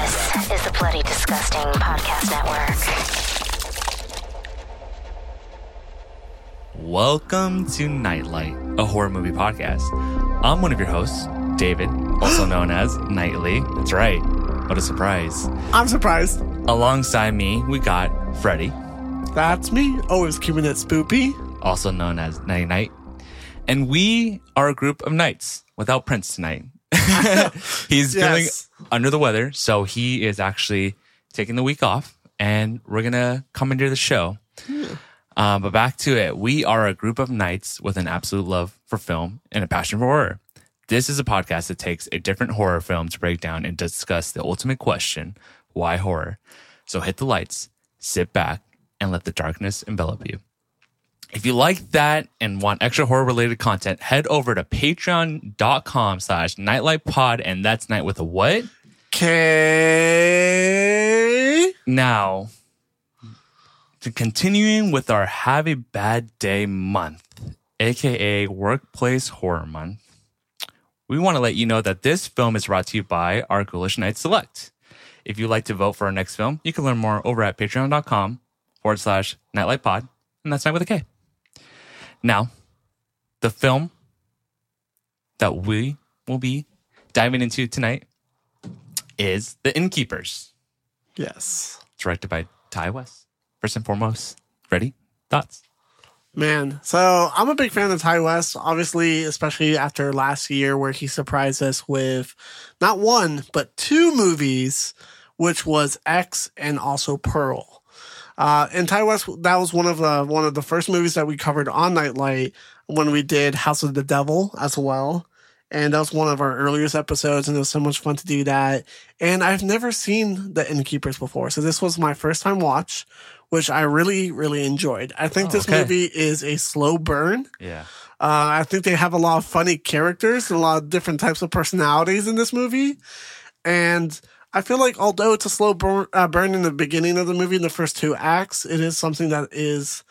This is the Bloody Disgusting Podcast Network. Welcome to Knight Light, a horror movie podcast. I'm one of your hosts, David, also known as Nightly. That's right. What a surprise. I'm surprised. Alongside me, we got Freddy. That's me. Always keeping it spoopy. also known as Nighty Night. And we are a group of knights without Prince tonight. He's feeling Yes. Under the weather, so he is actually taking the week off, and we're gonna come into the show. Um, but back to it, we are a group of knights with an absolute love for film and a passion for horror. This is a podcast that takes a different horror film to break down and discuss the ultimate question: why horror? So hit the lights, sit back, and let the darkness envelop you. If you like that and want extra horror related content, head over to patreon.com slash nightlightpod and that's night with a what? K. Now, to continuing with our Have a Bad Day month, aka Workplace Horror Month, we want to let you know that this film is brought to you by our Ghoulish Knight Select. If you'd like to vote for our next film, you can learn more over at patreon.com forward slash nightlightpod, and that's night with a K. Now, the film that we will be diving into tonight is The Innkeepers Yes. directed by Ti West. First and foremost, ready? Thoughts? Man, so I'm a big fan of Ti West, obviously, especially after last year where he surprised us with not one, but two movies, which was X and also Pearl. Uh, and Ti West, that was one of the one of the first movies that we covered on Knight Light when we did House of the Devil as well. And that was one of our earliest episodes, and it was so much fun to do that. And I've never seen The Innkeepers before, so this was my first time watch, which I really, really enjoyed. I think Oh, this okay. movie is a slow burn. Yeah. Uh, I think they have a lot of funny characters and a lot of different types of personalities in this movie. And I feel like although it's a slow burn, uh, burn in the beginning of the movie, in the first two acts, it is something that is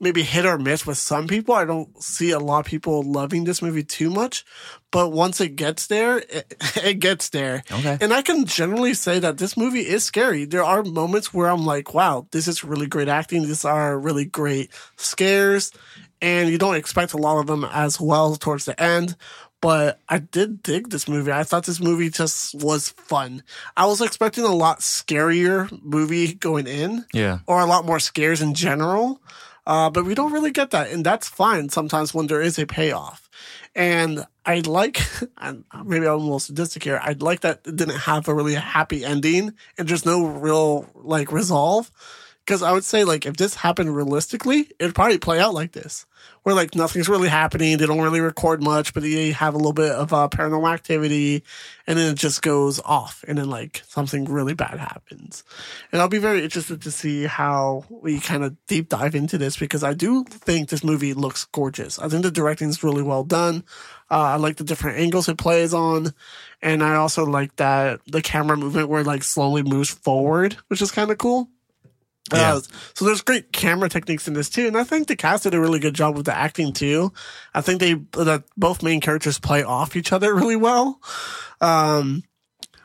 maybe hit or miss with some people. I don't see a lot of people loving this movie too much, but once it gets there, it, it gets there. Okay. And I can generally say that this movie is scary. There are moments where I'm like, wow, this is really great acting. These are really great scares. And you don't expect a lot of them as well towards the end. But I did dig this movie. I thought this movie just was fun. I was expecting a lot scarier movie going in Yeah. or a lot more scares in general. Uh, but we don't really get that. And that's fine sometimes when there is a payoff. And I like, and maybe I'm a little sadistic here, I'd like that it didn't have a really happy ending and there's no real like resolve. Because I would say, like, if this happened realistically, it'd probably play out like this, where like nothing's really happening. They don't really record much, but they have a little bit of uh, paranormal activity, and then it just goes off, and then like something really bad happens. And I'll be very interested to see how we kind of deep dive into this because I do think this movie looks gorgeous. I think the directing is really well done. Uh, I like the different angles it plays on, and I also like that the camera movement where it like slowly moves forward, which is kind of cool. Yeah. Uh, so there's great camera techniques in this too, and I think the cast did a really good job with the acting too. I think they that both main characters play off each other really well. Um,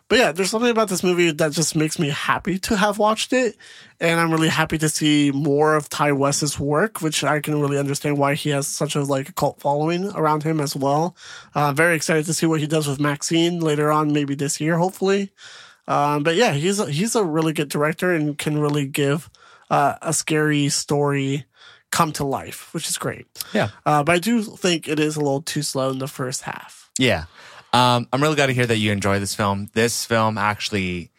but yeah, there's something about this movie that just makes me happy to have watched it, and I'm really happy to see more of Ti West's work, which I can really understand why he has such a like cult following around him as well. Uh, very excited to see what he does with Maxine later on, maybe this year, hopefully. Um, but yeah, he's a, he's a really good director and can really give uh, a scary story come to life, which is great. Yeah. Uh, but I do think it is a little too slow in the first half. Yeah. Um, I'm really glad to hear that you enjoy this film. This film actually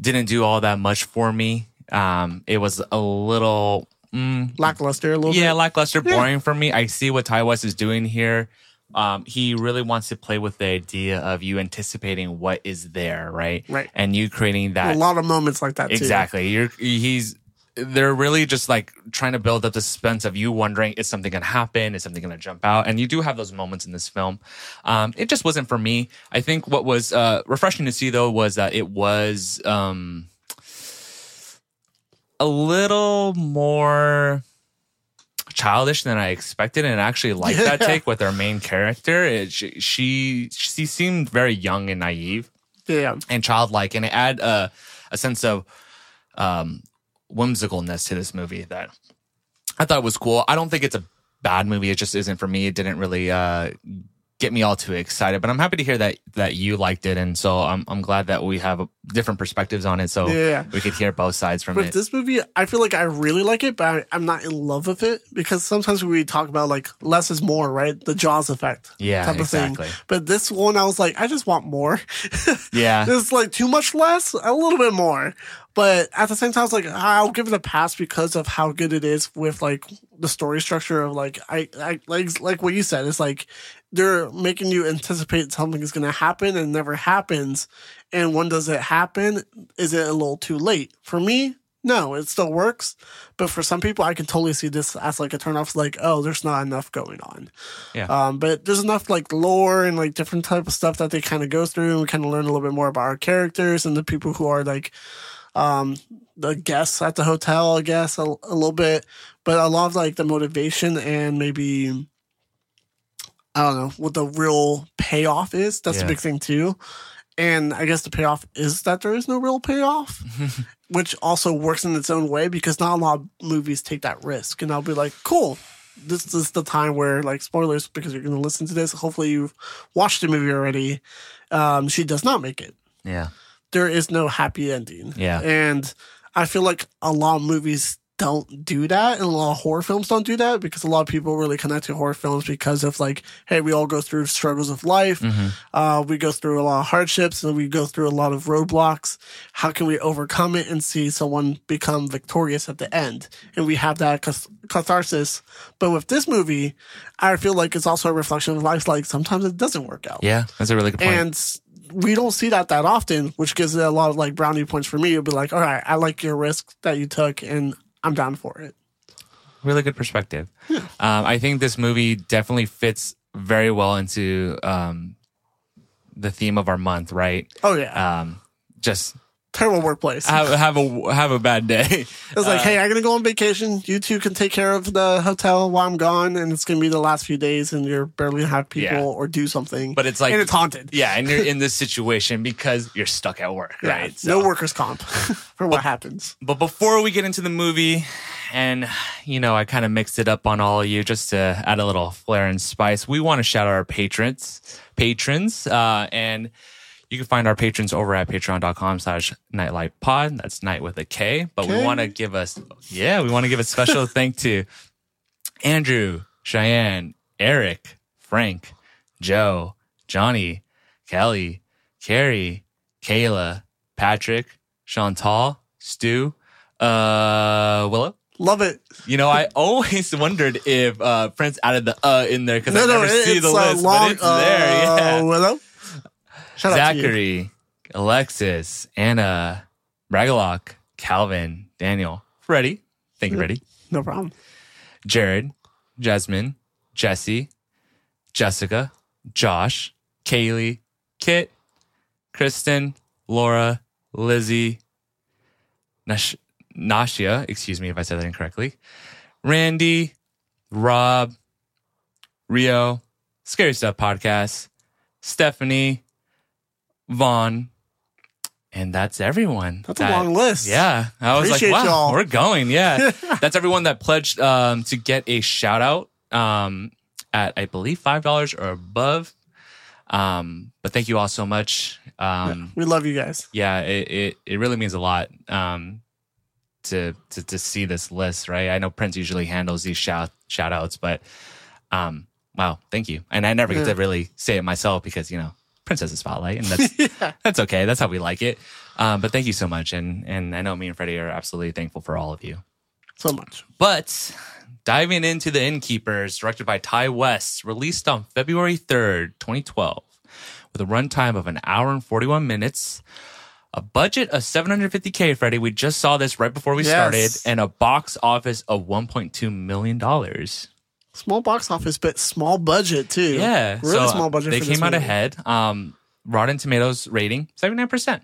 didn't do all that much for me. Um, it was a little, mm, Lackluster a little yeah, bit. lackluster, boring for me. I see what Ti West is doing here. Um, he really wants to play with the idea of you anticipating what is there, right? Right. And you creating that a lot of moments like that too. Exactly. You're he's they're really just like trying to build up the suspense of you wondering is something gonna happen, is something gonna jump out, and you do have those moments in this film. Um, it just wasn't for me. I think what was uh, refreshing to see though was that it was um, a little more childish than I expected, and I actually like that take with our main character. It, she, she she seemed very young and naive Yeah. and childlike, and it add a, a sense of um, whimsicalness to this movie that I thought was cool. I don't think it's a bad movie. It just isn't for me. It didn't really uh, get me all too excited, but I'm happy to hear that that you liked it, and so I'm I'm glad that we have different perspectives on it, so Yeah. we could hear both sides from With it. this movie, I feel like I really like it, but I, I'm not in love with it because sometimes we talk about like less is more, right? The Jaws effect, Yeah, type of exactly. thing. But this one, I was like, I just want more. yeah, It's like too much less, a little bit more. But at the same time, I was like, I'll give it a pass because of how good it is with like the story structure of like I, I like like what you said. It's like they're making you anticipate something is going to happen and never happens. And when does it happen? Is it a little too late? For me, no, it still works. But for some people, I can totally see this as like a turnoff. Like, oh, there's not enough going on. Yeah. Um, but there's enough like lore and like different type of stuff that they kind of go through, and we kind of learn a little bit more about our characters and the people who are like, um, the guests at the hotel. I guess a, a little bit, but a lot of like the motivation and maybe. I don't know what the real payoff is. That's Yeah. a big thing too. And I guess the payoff is that there is no real payoff, which also works in its own way because not a lot of movies take that risk. And I'll be like, cool. This is the time where, like, spoilers because you're going to listen to this. Hopefully, you've watched the movie already. Um, she does not make it. yeah, There is no happy ending. Yeah. And I feel like a lot of movies don't do that and a lot of horror films don't do that because a lot of people really connect to horror films because of like hey we all go through struggles of life Mm-hmm. uh, we go through a lot of hardships and we go through a lot of roadblocks how can we overcome it and see someone become victorious at the end and we have that cath- catharsis but with this movie i feel like it's also a reflection of life like sometimes it doesn't work out yeah. That's a really good point. and we don't see that that often, which gives it a lot of like brownie points for me. It'd be like, all right, I like your risk that you took, and I'm down for it. really good perspective. Um, I think this movie definitely fits very well into um, the theme of our month, right? Oh yeah, Um, just terrible workplace. have have a have a bad day. it's like, hey, I'm gonna go on vacation. You two can take care of the hotel while I'm gone, and it's gonna be the last few days, and you're barely gonna have people Yeah. or do something. But it's like- and it's haunted. yeah, and you're in this situation because you're stuck at work, Yeah, right? no workers' comp for what happens. But before we get into the movie, and you know, I kind of mixed it up on all of you just to add a little flair and spice. We want to shout out our patrons, patrons, uh, and you can find our patrons over at patreon.com slash nightlight pod. That's night with a K. But we want to give us, yeah, we want to give a special thank to Andrew, Cheyenne, Eric, Frank, Joe, Johnny, Kelly, Carrie, Kayla, Patrick, Chantal, Stu, uh, Willow. Love it. You know, I always wondered if uh, Prince added the uh in there because No, I never it- see it's the list, long. but it's there. uh, Yeah. Willow. Shout out to you. Zachary, Alexis, Anna, Bragalock, Calvin, Daniel, Freddie. Thank you, Freddie. No problem. Jared, Jasmine, Jesse, Jessica, Josh, Kaylee, Kit, Kristen, Laura, Lizzie, Nash- Nashia, excuse me if I said that incorrectly, Randy, Rob, Rio, Scary Stuff Podcast, Stephanie, Vaughn, and that's everyone. That's a long list. Yeah. I was Appreciate like, wow, y'all. we're going. Yeah. that's everyone that pledged um, to get a shout out um, at, I believe, $5 or above. Um, but thank you all so much. Um, We love you guys. yeah, it, it, it really means a lot um, to, to to see this list, right? I know Prince usually handles these shout shout outs, but um, wow, thank you. And I never get to really say it myself because you know Prince has a spotlight, and that's that's okay. That's how we like it. Um, but thank you so much, and and I know me and Freddie are absolutely thankful for all of you. So much. But diving into the Innkeepers, directed by Ti West, released on February 3rd, 2012, with a runtime of an hour and 41 minutes, a budget of 750K, Freddie. We just saw this right before we Yes. started, and a box office of $1.2 million. Small box office, but small budget too. Yeah. Really so, small budget. They came out movie. ahead. Um, Rotten Tomatoes rating, 79%.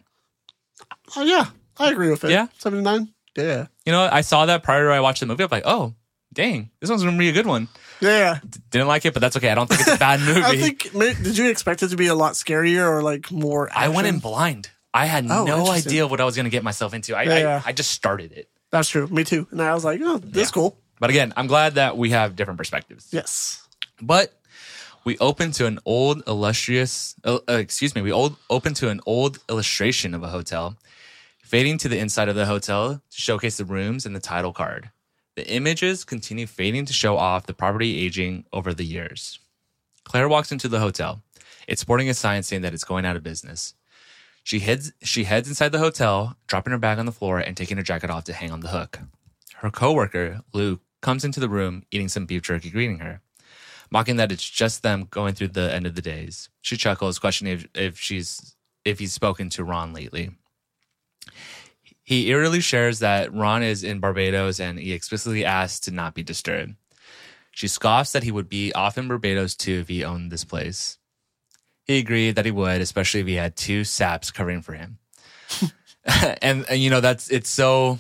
Oh yeah, I agree with it. Yeah? seventy nine. Yeah. You know, I saw that prior to I watched the movie. I'm like, oh, dang, this one's gonna be a good one. Yeah. Didn't like it, but that's okay. I don't think it's a bad movie. I think, did you expect it to be a lot scarier or like more? I went in blind. I had Oh, no idea what I was going to get myself into. I, Yeah, yeah. I I just started it. That's true. Me too. And I was like, oh, this is Yeah. cool. But again, I'm glad that we have different perspectives. Yes. But we open to an old illustrious, uh, uh, excuse me, we old, open to an old illustration of a hotel, fading to the inside of the hotel to showcase the rooms and the title card. The images continue fading to show off the property aging over the years. Claire walks into the hotel. It's sporting a sign saying that it's going out of business. She heads she heads inside the hotel, dropping her bag on the floor and taking her jacket off to hang on the hook. Her coworker, Luke, comes into the room eating some beef jerky greeting her mocking that it's just them going through the end of the days. She chuckles, questioning if, if she's if he's spoken to Ron lately. He eerily shares that Ron is in Barbados and he explicitly asks to not be disturbed. She scoffs that he would be off in Barbados too if he owned this place. He agreed that he would, especially if he had two saps covering for him. and, and you know that's it's so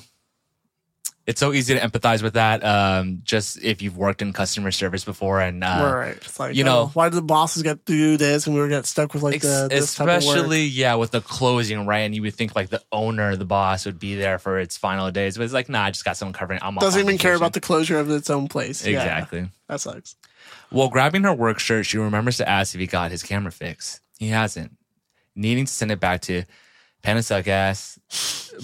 it's so easy to empathize with that. Um, just if you've worked in customer service before and uh, right. It's like, you know- why do the bosses get to do this and we were get stuck with like Ex- the this type of work? especially yeah with the closing right and you would think like the owner the boss would be there for its final days but it's like nah i just got someone covering i'm Doesn't even care about the closure of its own place. Yeah, exactly that sucks. while grabbing her work shirt she remembers to ask if he got his camera fixed he hasn't needing to send it back to Panasuck ass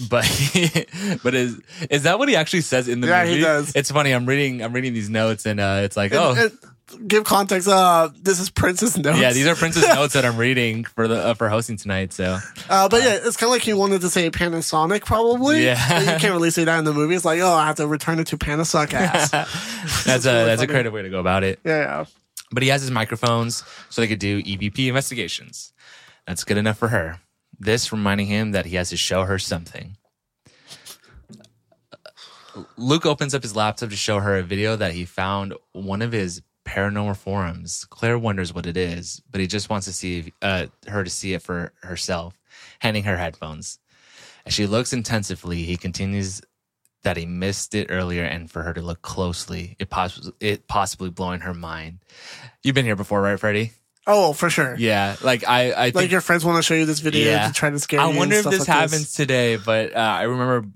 but but is is that what he actually says in the movie? Yeah, movie he does. it's funny i'm reading i'm reading these notes and uh it's like And- oh and give context. Uh, this is Prince's notes. yeah these are Prince's notes that i'm reading for the uh, for hosting tonight so Uh, but yeah, it's kind of like he wanted to say Panasonic, probably. Yeah. But you can't really say that in the movie. It's like, oh, I have to return it to Panasonic ass. that's a really that's a creative way to go about it yeah, yeah. but he has his microphones so they could do EVP investigations. That's good enough for her. This reminding him that he has to show her something. Luke opens up his laptop to show her a video that he found one of his paranormal forums. Claire wonders what it is, but he just wants to see if, uh, her to see it for herself, handing her headphones. As she looks intensively, he continues that he missed it earlier and for her to look closely, it, poss- it possibly blowing her mind. You've been here before, right, Freddie? Oh, for sure. Yeah. Like I, I think Like your friends want to show you this video Yeah. to try to scare you. I wonder if this like happens today, but uh, I remember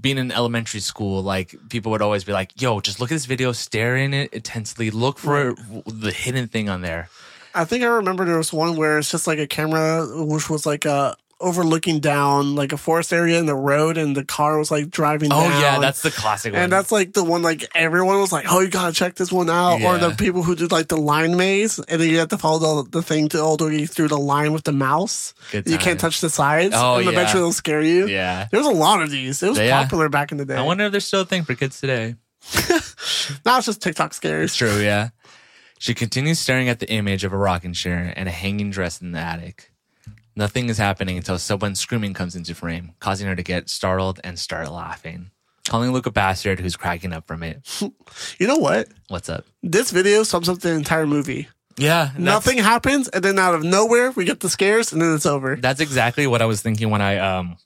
being in elementary school, like people would always be like, "Yo, just look at this video, stare in it intensely, look for the hidden thing on there." I think I remember there was one where it's just like a camera, which was like uh overlooking down like a forest area in the road, and the car was like driving. Oh down. yeah, that's the classic one. And that's like the one like everyone was like, "Oh, you gotta check this one out." Or the people who did like the line maze, and then you have to follow the, the thing to all the way through the line with the mouse. Good You can't touch the sides, Oh, and yeah. eventually it'll scare you. yeah. There was a lot of these. It was Yeah. popular back in the day. I wonder if there's still a thing for kids today. now it's just TikTok scares. True, yeah. She continues staring at the image of a rocking chair and a hanging dress in the attic. Nothing is happening until someone screaming comes into frame, causing her to get startled and start laughing. Calling Luke a bastard who's cracking up from it. You know what? What's up? This video sums up the entire movie. Yeah. that's- Nothing happens, and then out of nowhere, we get the scares, and then it's over. That's exactly what I was thinking when I um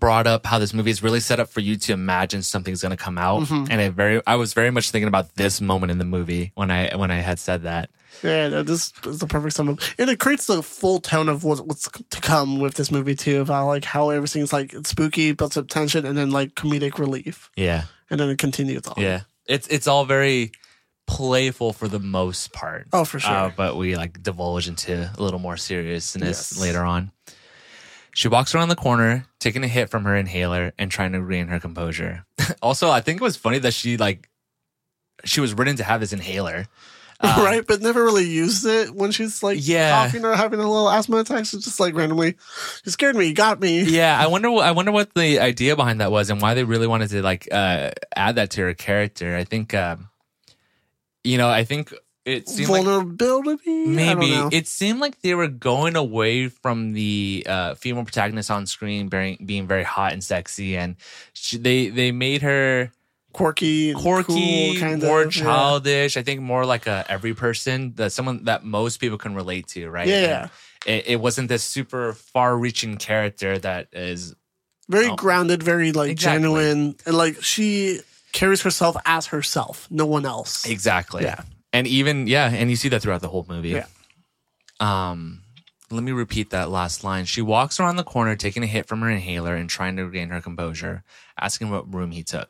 brought up how this movie is really set up for you to imagine something's going to come out Mm-hmm. and it very I was very much thinking about this moment in the movie when I when I had said that. Yeah, no, this is the perfect sum up. And it creates the full tone of what, what's to come with this movie, too, about like how everything's like spooky, builds up tension, and then like comedic relief. Yeah. And then it continues on. Yeah. It's it's all very playful for the most part. Oh, for sure. Uh, but we like divulge into a little more seriousness Yes. later on. She walks around the corner, taking a hit from her inhaler and trying to regain her composure. also, I think it was funny that she like she was written to have this inhaler. Uh, right? But never really used it when she's like Yeah. coughing or having a little asthma attack. It's just like randomly, you scared me, you got me. Yeah, I wonder. what- I wonder what the idea behind that was, and why they really wanted to like uh, add that to her character. I think, um, you know, I think it seemed Vulnerability? Don't maybe it seemed like they were going away from the uh, female protagonist on screen being being very hot and sexy, and she, they they made her quirky, quirky, cool, kind more of, yeah. childish. I think more like a every person that someone that most people can relate to, right? Yeah. It, it wasn't this super far-reaching character that is Very Oh. grounded, very like Exactly. genuine, and like she carries herself as herself, no one else. Exactly. Yeah. And even yeah, and you see that throughout the whole movie. Yeah. Um let me repeat that last line. She walks around the corner taking a hit from her inhaler and trying to regain her composure, asking what room he took.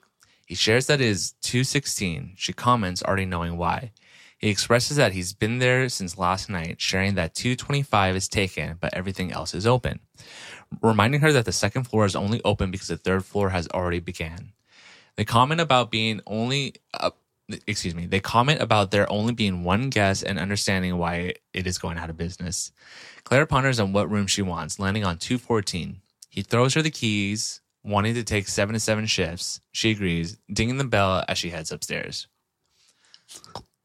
He shares that it is 216. She comments, already knowing why. He expresses that he's been there since last night, sharing that 225 is taken, but everything else is open. Reminding her that the second floor is only open because the third floor has already began. They comment about being only, uh, excuse me, they comment about there only being one guest and understanding why it is going out of business. Claire ponders on what room she wants, landing on 214. He throws her the keys, wanting to take seven to seven shifts. She agrees, dinging the bell as she heads upstairs.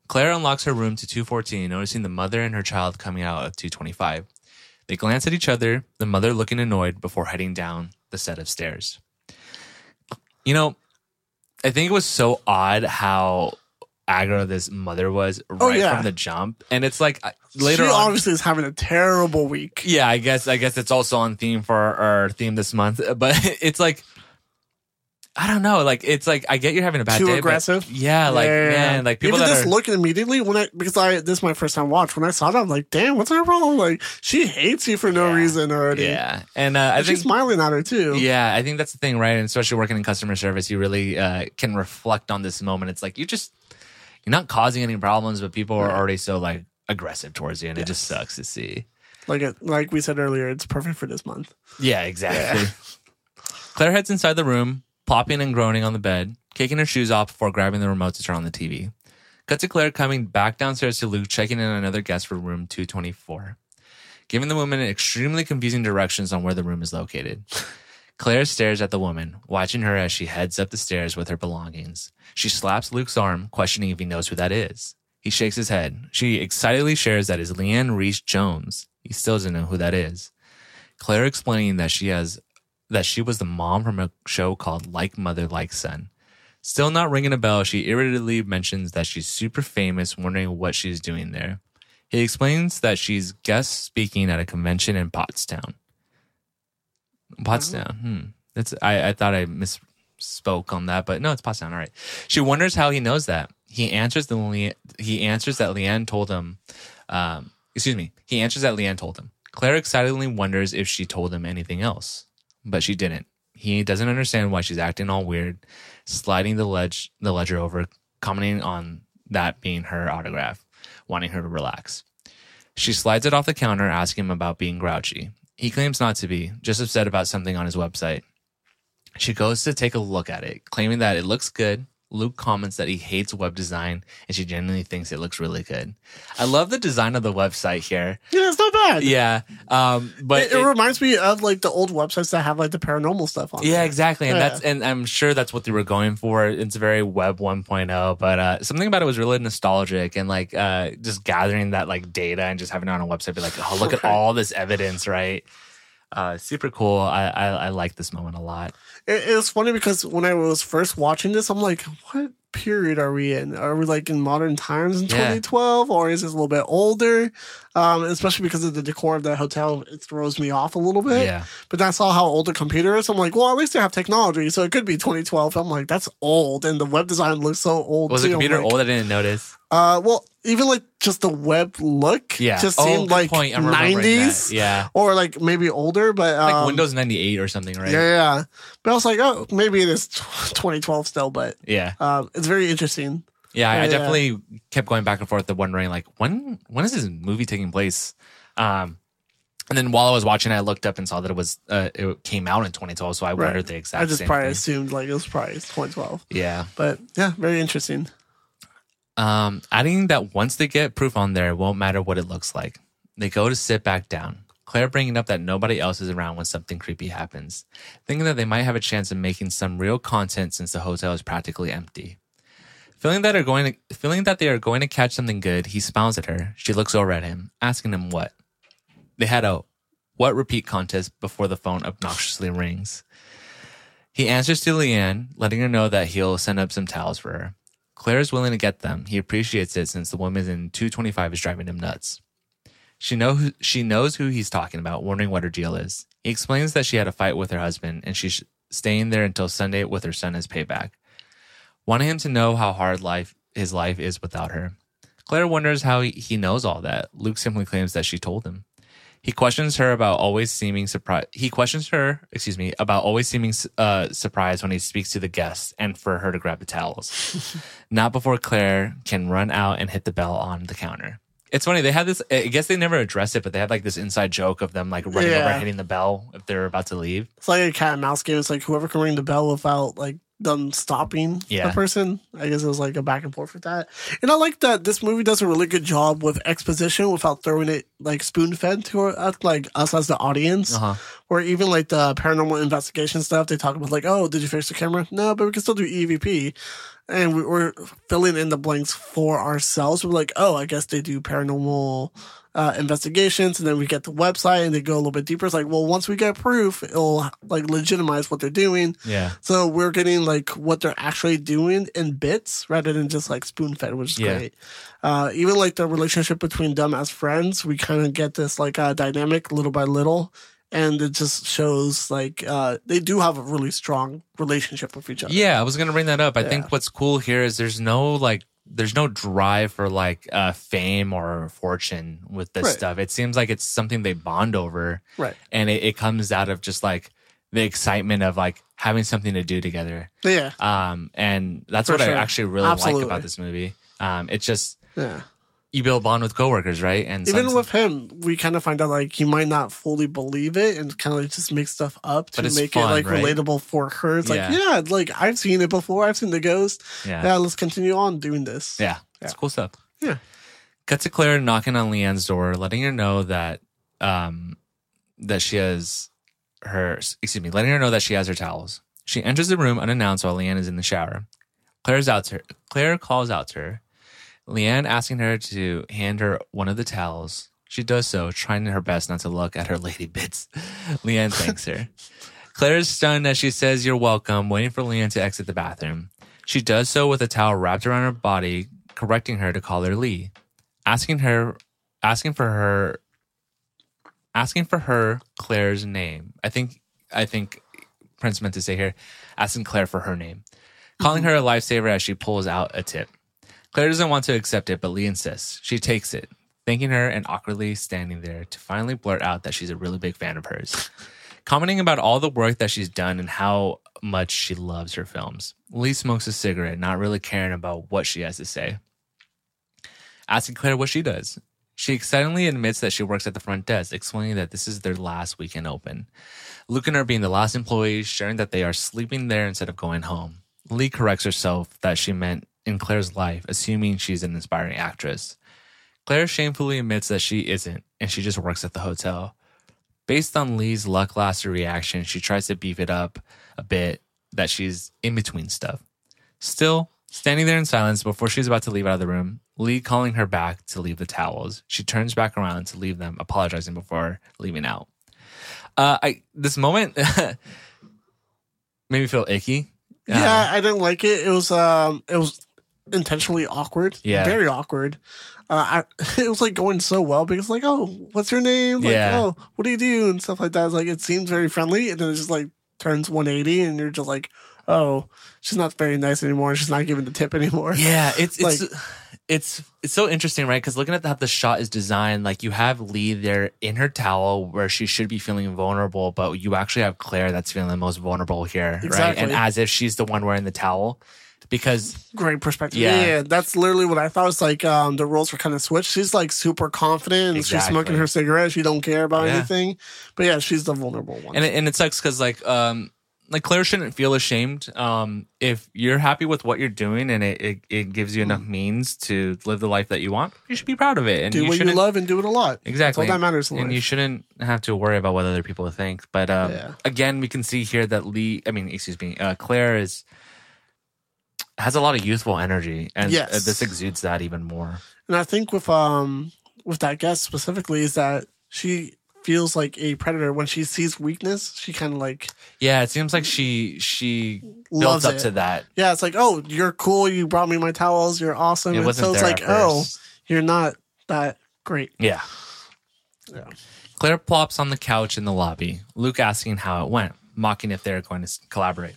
Claire unlocks her room to 214, noticing the mother and her child coming out of 225. They glance at each other, the mother looking annoyed before heading down the set of stairs. You know, I think it was so odd how aggro this mother was right Oh, yeah. from the jump. And it's like I- later she on. obviously is having a terrible week. Yeah, I guess I guess it's also on theme for our, our theme this month, but it's like I don't know, like it's like I get you're having a bad Too day, but aggressive? yeah, like Yeah. man, like people Even that just are looking immediately when I because I this is my first time watch. When I saw that, I'm like, damn, what's her problem? Like she hates you for no reason already. yeah, and uh, I And think she's smiling at her too. yeah, I think that's the thing, right? And especially working in customer service, you really uh, can reflect on this moment. It's like you just you're not causing any problems, but people are already so like aggressive towards you, and it just sucks to see. Like it, like we said earlier, it's perfect for this month. Yeah, exactly. Claire heads inside the room, popping and groaning on the bed, kicking her shoes off before grabbing the remote to turn on the TV. Cut to Claire coming back downstairs to Luke, checking in on another guest for room 224, giving the woman extremely confusing directions on where the room is located. Claire stares at the woman, watching her as she heads up the stairs with her belongings. She slaps Luke's arm, questioning if he knows who that is. He shakes his head. She excitedly shares that is Leanne Rease Jones. He still doesn't know who that is. Claire explaining that she has that she was the mom from a show called Like Mother Like Son. Still not ringing a bell, she irritably mentions that she's super famous, wondering what she's doing there. He explains that she's guest speaking at a convention in Pottstown. Pottstown. Hmm. That's I, I thought I misspoke on that, but no, it's Pottstown. All right. She wonders how he knows that. He answers the he answers that Leanne told him. Um, excuse me. He answers that Leanne told him. Claire excitedly wonders if she told him anything else, but she didn't. He doesn't understand why she's acting all weird, sliding the ledge the ledger over, commenting on that being her autograph, wanting her to relax. She slides it off the counter, asking him about being grouchy. He claims not to be, just upset about something on his website. She goes to take a look at it, claiming that it looks good. Luke comments that he hates web design and she genuinely thinks it looks really good. I love the design of the website here. Yeah, it's not bad. Yeah. Um, but it, it it- reminds me of like the old websites that have like the paranormal stuff on. Yeah, there. exactly. And Yeah. that's and I'm sure that's what they were going for. It's very web 1.0, but uh something about it was really nostalgic and like uh just gathering that like data and just having it on a website be like, "Oh, look at all this evidence, right?" Uh super cool. I I, I like this moment a lot. It, it was funny because when I was first watching this, I'm like, what period are we in? Are we like in modern times in Yeah. 2012 or is this a little bit older? Um, especially because of the decor of the hotel, it throws me off a little bit. Yeah. But I saw how old the computer is. I'm like, well, at least they have technology. So it could be 2012. I'm like, that's old. And the web design looks so old. Was too. the computer like, old? I didn't notice. Uh, well, even like just the web look Yeah. just Oh, seemed like point. I'm remembering 90s that. Yeah. or like maybe older, but Like um, Windows 98 or something, right? Yeah, yeah, yeah. But I was like, oh, maybe it is 2012 still, but Yeah. um, it's very interesting. Yeah, I, Yeah, I yeah. definitely kept going back and forth, wondering like when when is this movie taking place? Um, and then while I was watching, I looked up and saw that it was uh, it came out in 2012. So I Right. wondered the exact. I just same probably thing. assumed like it was probably 2012, Yeah. but yeah, very interesting. Um, adding that once they get proof on there, it won't matter what it looks like. They go to sit back down. Claire bringing up that nobody else is around when something creepy happens, thinking that they might have a chance of making some real content since the hotel is practically empty. Feeling that are going to, feeling that they are going to catch something good, he smiles at her. She looks over at him, asking him what. They had a what repeat contest before the phone obnoxiously rings. He answers to Leanne, letting her know that he'll send up some towels for her. Claire is willing to get them. He appreciates it since the woman in 225 is driving him nuts. She know who, she knows who he's talking about, wondering what her deal is. He explains that she had a fight with her husband and she's staying there until Sunday with her son as payback. wanting him to know how hard life his life is without her. Claire wonders how he, he knows all that. Luke simply claims that she told him. He questions her about always seeming surprised. He questions her, excuse me, about always seeming uh, surprised when he speaks to the guests and for her to grab the towels. Not before Claire can run out and hit the bell on the counter. It's funny. They had this, I guess they never addressed it, but they had like this inside joke of them like running over Yeah. and hitting the bell if they're about to leave. It's like a cat and mouse game. It's like whoever can ring the bell without like them stopping Yeah. the person. I guess it was like a back and forth with that. And I like that this movie does a really good job with exposition without throwing it like spoon fed to us, like us as the audience. Uh huh. Or even like the paranormal investigation stuff, they talk about like, oh, did you fix the camera? No, but we can still do EVP. And we- we're filling in the blanks for ourselves. We're like, oh, I guess they do paranormal uh, investigations, and then we get the website and they go a little bit deeper. It's like, well, once we get proof, it'll like legitimize what they're doing. Yeah. So we're getting like what they're actually doing in bits rather than just like spoon fed, which is Yeah. great. Uh, even like the relationship between them as friends, we kind of get this like uh, dynamic little by little. And it just shows like uh, they do have a really strong relationship with each other. Yeah, I was gonna bring that up. I Yeah. think what's cool here is there's no like there's no drive for like uh fame or fortune with this Right. stuff. It seems like it's something they bond over. Right. And it, it comes out of just like the excitement of like having something to do together. Yeah. Um and that's For what sure. I actually really Absolutely. like about this movie. Um it's just Yeah. You build bond with coworkers, right? And Even with him, we kind of find out like he might not fully believe it and kind of just make stuff up to make fun, it like right? relatable for her. It's Yeah. like, yeah, like I've seen it before. I've seen the ghost. yeah. Yeah, let's continue on doing this. Yeah, it's Yeah. cool stuff. Yeah. Cut to Claire knocking on Leanne's door, letting her know that um that she has her excuse me, letting her know that she has her towels. She enters the room unannounced while Leanne is in the shower. Claire's out to her. Claire calls out to her. Leanne asking her to hand her one of the towels. She does so, trying her best not to look at her lady bits. Leanne thanks her. Claire is stunned as she says, You're welcome, waiting for Leanne to exit the bathroom. She does so with a towel wrapped around her body, correcting her to call her Lee, asking her, asking for her, asking for her Claire's name. I think, I think Prince meant to say here, asking Claire for her name, calling mm-hmm. her a lifesaver as she pulls out a tip. Claire doesn't want to accept it, but Lee insists. She takes it, thanking her and awkwardly standing there to finally blurt out that she's a really big fan of hers. Commenting about all the work that she's done and how much she loves her films. Lee smokes a cigarette, not really caring about what she has to say. Asking Claire what she does. She excitedly admits that she works at the front desk, explaining that this is their last weekend open. Luke and her being the last employees, sharing that they are sleeping there instead of going home. Lee corrects herself that she meant in Claire's life, assuming she's an inspiring actress. Claire shamefully admits that she isn't, and she just works at the hotel. Based on Lee's lackluster reaction, she tries to beef it up a bit that she's in between stuff. Still, standing there in silence before she's about to leave out of the room, Lee calling her back to leave the towels. She turns back around to leave them, apologizing before leaving out. Uh, I this moment made me feel icky. Yeah, I didn't like it. It was um, it was intentionally awkward. Yeah. very awkward. Uh, I, it was like going so well because like, oh, what's your name? Like, Yeah. oh, what do you do and stuff like that. It's like it seems very friendly, and then it just like turns 180, and you're just like, oh, she's not very nice anymore. She's not giving the tip anymore. Yeah, it's it's Like- it's it's so interesting, right? Because looking at how the shot is designed, like you have Lee there in her towel where she should be feeling vulnerable, but you actually have Claire that's feeling the most vulnerable here, right? And as if she's the one wearing the towel, because Great perspective. Yeah. Yeah. that's literally what I thought. It's like um, the roles were kind of switched. She's like super confident. and She's smoking her cigarette. She don't care about Yeah. anything. But yeah, she's the vulnerable one. and it, and it sucks because like um like Claire shouldn't feel ashamed. Um, if you're happy with what you're doing and it, it, it gives you enough means to live the life that you want, you should be proud of it. And do you what you love and do it a lot. Exactly. That's all that matters in and life. you shouldn't have to worry about what other people think. But um, Yeah. again, we can see here that Lee, I mean, excuse me, uh, Claire is has a lot of youthful energy, and Yes. uh, this exudes that even more. And I think with um with that guest specifically is that she feels like a predator when she sees weakness. She kind of like Yeah, it seems like she she built loves up it. to that. yeah, it's like oh you're cool. You brought me my towels. You're awesome. It and wasn't so it's like oh you're not that great. Yeah. Yeah. Claire plops on the couch in the lobby. Luke asking how it went, mocking if they're going to collaborate.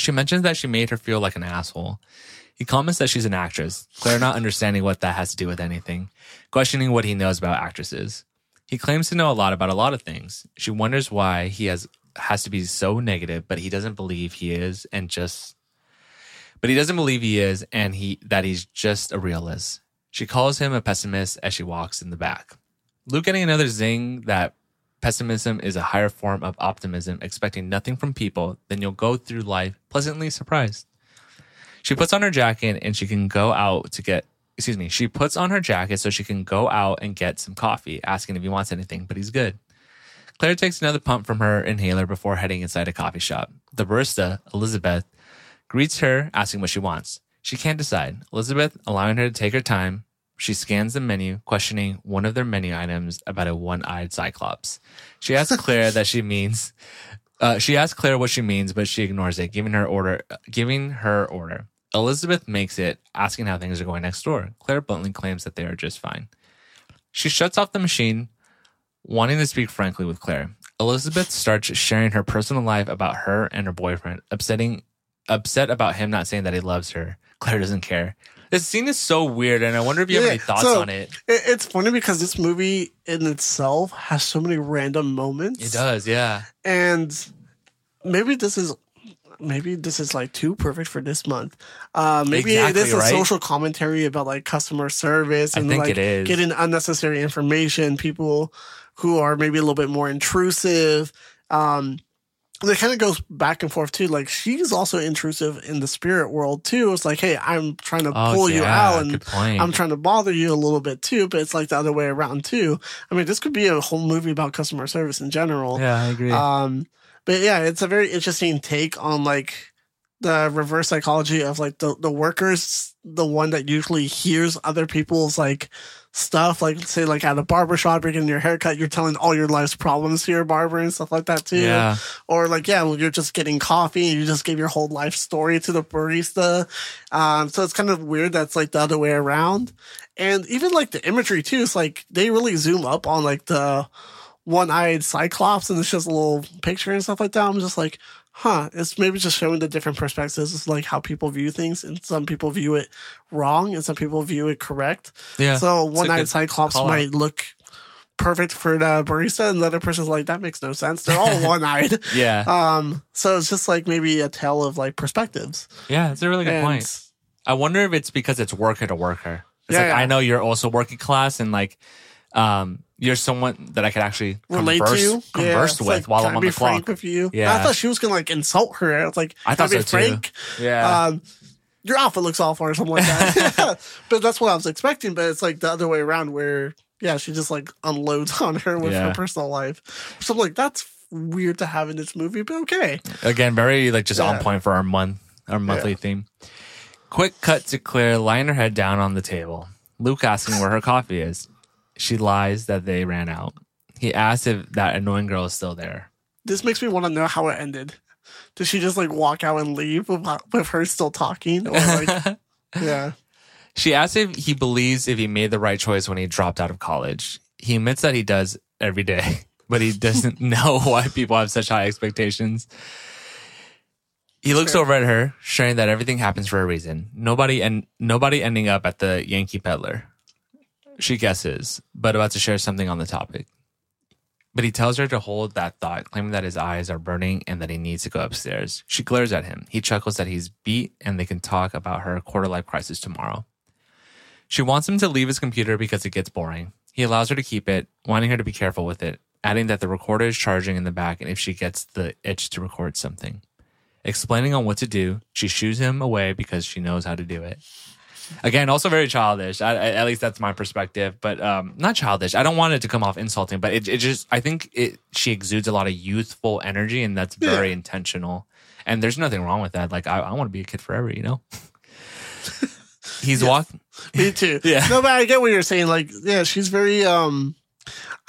She mentions that she made her feel like an asshole. He comments that she's an actress, Claire not understanding what that has to do with anything, questioning what he knows about actresses. He claims to know a lot about a lot of things. She wonders why he has has to be so negative, but he doesn't believe he is and just but he doesn't believe he is and he that he's just a realist. She calls him a pessimist as she walks in the back. Luke getting another zing that pessimism is a higher form of optimism, expecting nothing from people, then you'll go through life pleasantly surprised. She puts on her jacket and she can go out to get excuse me, she puts on her jacket so she can go out and get some coffee, asking if he wants anything, but he's good. Claire takes another pump from her inhaler before heading inside a coffee shop. The barista, Elizabeth, greets her, asking what she wants. She can't decide. Elizabeth, allowing her to take her time, she scans the menu, questioning one of their menu items about a one-eyed cyclops. She asks Claire that she means. Uh, she asks Claire what she means, but she ignores it, giving her order. Giving her order. Elizabeth makes it, asking how things are going next door. Claire bluntly claims that they are just fine. She shuts off the machine, wanting to speak frankly with Claire. Elizabeth starts sharing her personal life about her and her boyfriend, upsetting upset about him not saying that he loves her. Claire doesn't care. This scene is so weird, and I wonder if you have any thoughts so- on it. It, it's funny because this movie in itself has so many random moments. It does, yeah. and maybe this is maybe this is like too perfect for this month. Uh, maybe it Exactly, is a right? social commentary about like customer service and like it getting unnecessary information. People who are maybe a little bit more intrusive. Um, it kind of goes back and forth too. Like she's also intrusive in the spirit world too. It's like, hey, I'm trying to Oh, pull you out and. I'm trying to bother you a little bit too, but it's like the other way around too. I mean, this could be a whole movie about customer service in general. yeah, I agree. Um, but yeah, it's a very interesting take on like the reverse psychology of like the, the workers, the one that usually hears other people's like stuff, like say like at a barber shop, you're getting your haircut, you're telling all your life's problems to your barber and stuff like that too. yeah, Or like, yeah, well, you're just getting coffee and you just give your whole life story to the barista. Um, so it's kind of weird that's like the other way around. And even like the imagery too, it's like they really zoom up on like the one eyed cyclops and it's just a little picture and stuff like that. I'm just like, huh, it's maybe just showing the different perspectives. It's like how people view things and some people view it wrong and some people view it correct. yeah. So one eyed cyclops out. might look perfect for the barista and the other person's like, that makes no sense. They're all one eyed. yeah, Um, so it's just like maybe a tale of like perspectives. yeah. It's a really good And point. I wonder if it's because it's worker to worker. It's Yeah, like yeah. I know you're also working class, and like, um, you're someone that I could actually relate converse, to, converse it's with like, while I'm on be the frank clock. with you. Yeah. I thought she was gonna like insult her. I was like, I thought so be too. frank? Yeah, Um, your outfit looks awful or something like that. but that's what I was expecting. But it's like the other way around where yeah, she just like unloads on her with Yeah. her personal life. So I'm like, that's weird to have in this movie, but okay. Again, very like just on point for our month, our monthly Yeah. theme. Quick cut to Claire lying her head down on the table. Luke asking where her coffee is. She lies that they ran out. He asks if that annoying girl is still there. This makes me want to know how it ended. Did she just like walk out and leave with, with her still talking? Or like, yeah. She asks if he believes if he made the right choice when he dropped out of college. He admits that he does every day, but he doesn't know why people have such high expectations. He looks Sure. over at her, sharing that everything happens for a reason. Nobody and nobody ending up at the Yankee Pedlar. She guesses, but about to share something on the topic. But he tells her to hold that thought, claiming that his eyes are burning and that he needs to go upstairs. She glares at him. He chuckles that he's beat and they can talk about her quarter life crisis tomorrow. She wants him to leave his computer because it gets boring. He allows her to keep it, wanting her to be careful with it, adding that the recorder is charging in the back and if she gets the itch to record something. Explaining on what to do, she shoos him away because she knows how to do it. Again, also very childish. I, at least that's my perspective, but um, not childish. I don't want it to come off insulting, but it, it just I think it she exudes a lot of youthful energy, and that's very Yeah. intentional. And there's nothing wrong with that. Like I, I want to be a kid forever, you know. He's walking. Me too. Yeah. No, but I get what you're saying. Like, yeah, she's very um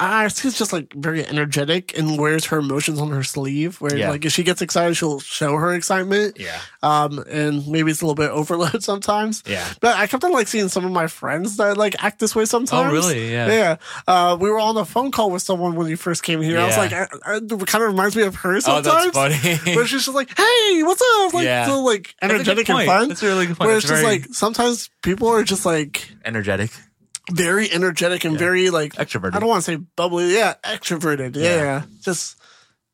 I she's just like very energetic and wears her emotions on her sleeve. Where Yeah. like if she gets excited, she'll show her excitement. Yeah. Um, and maybe it's a little bit overload sometimes. Yeah. But I kept on like seeing some of my friends that like act this way sometimes. Oh, really? Yeah. Yeah. Uh, we were on a phone call with someone when you first came here. I was like, I, I, it kind of reminds me of her sometimes. Oh, that's funny. Where she's just like, "Hey, what's up?" Like, Yeah. so like That's a good energetic and fun. That's a really good point. Where It's it's just very- like sometimes people are just like energetic, very energetic and very like extroverted. I don't want to say bubbly. Yeah, extroverted. Yeah, Yeah. just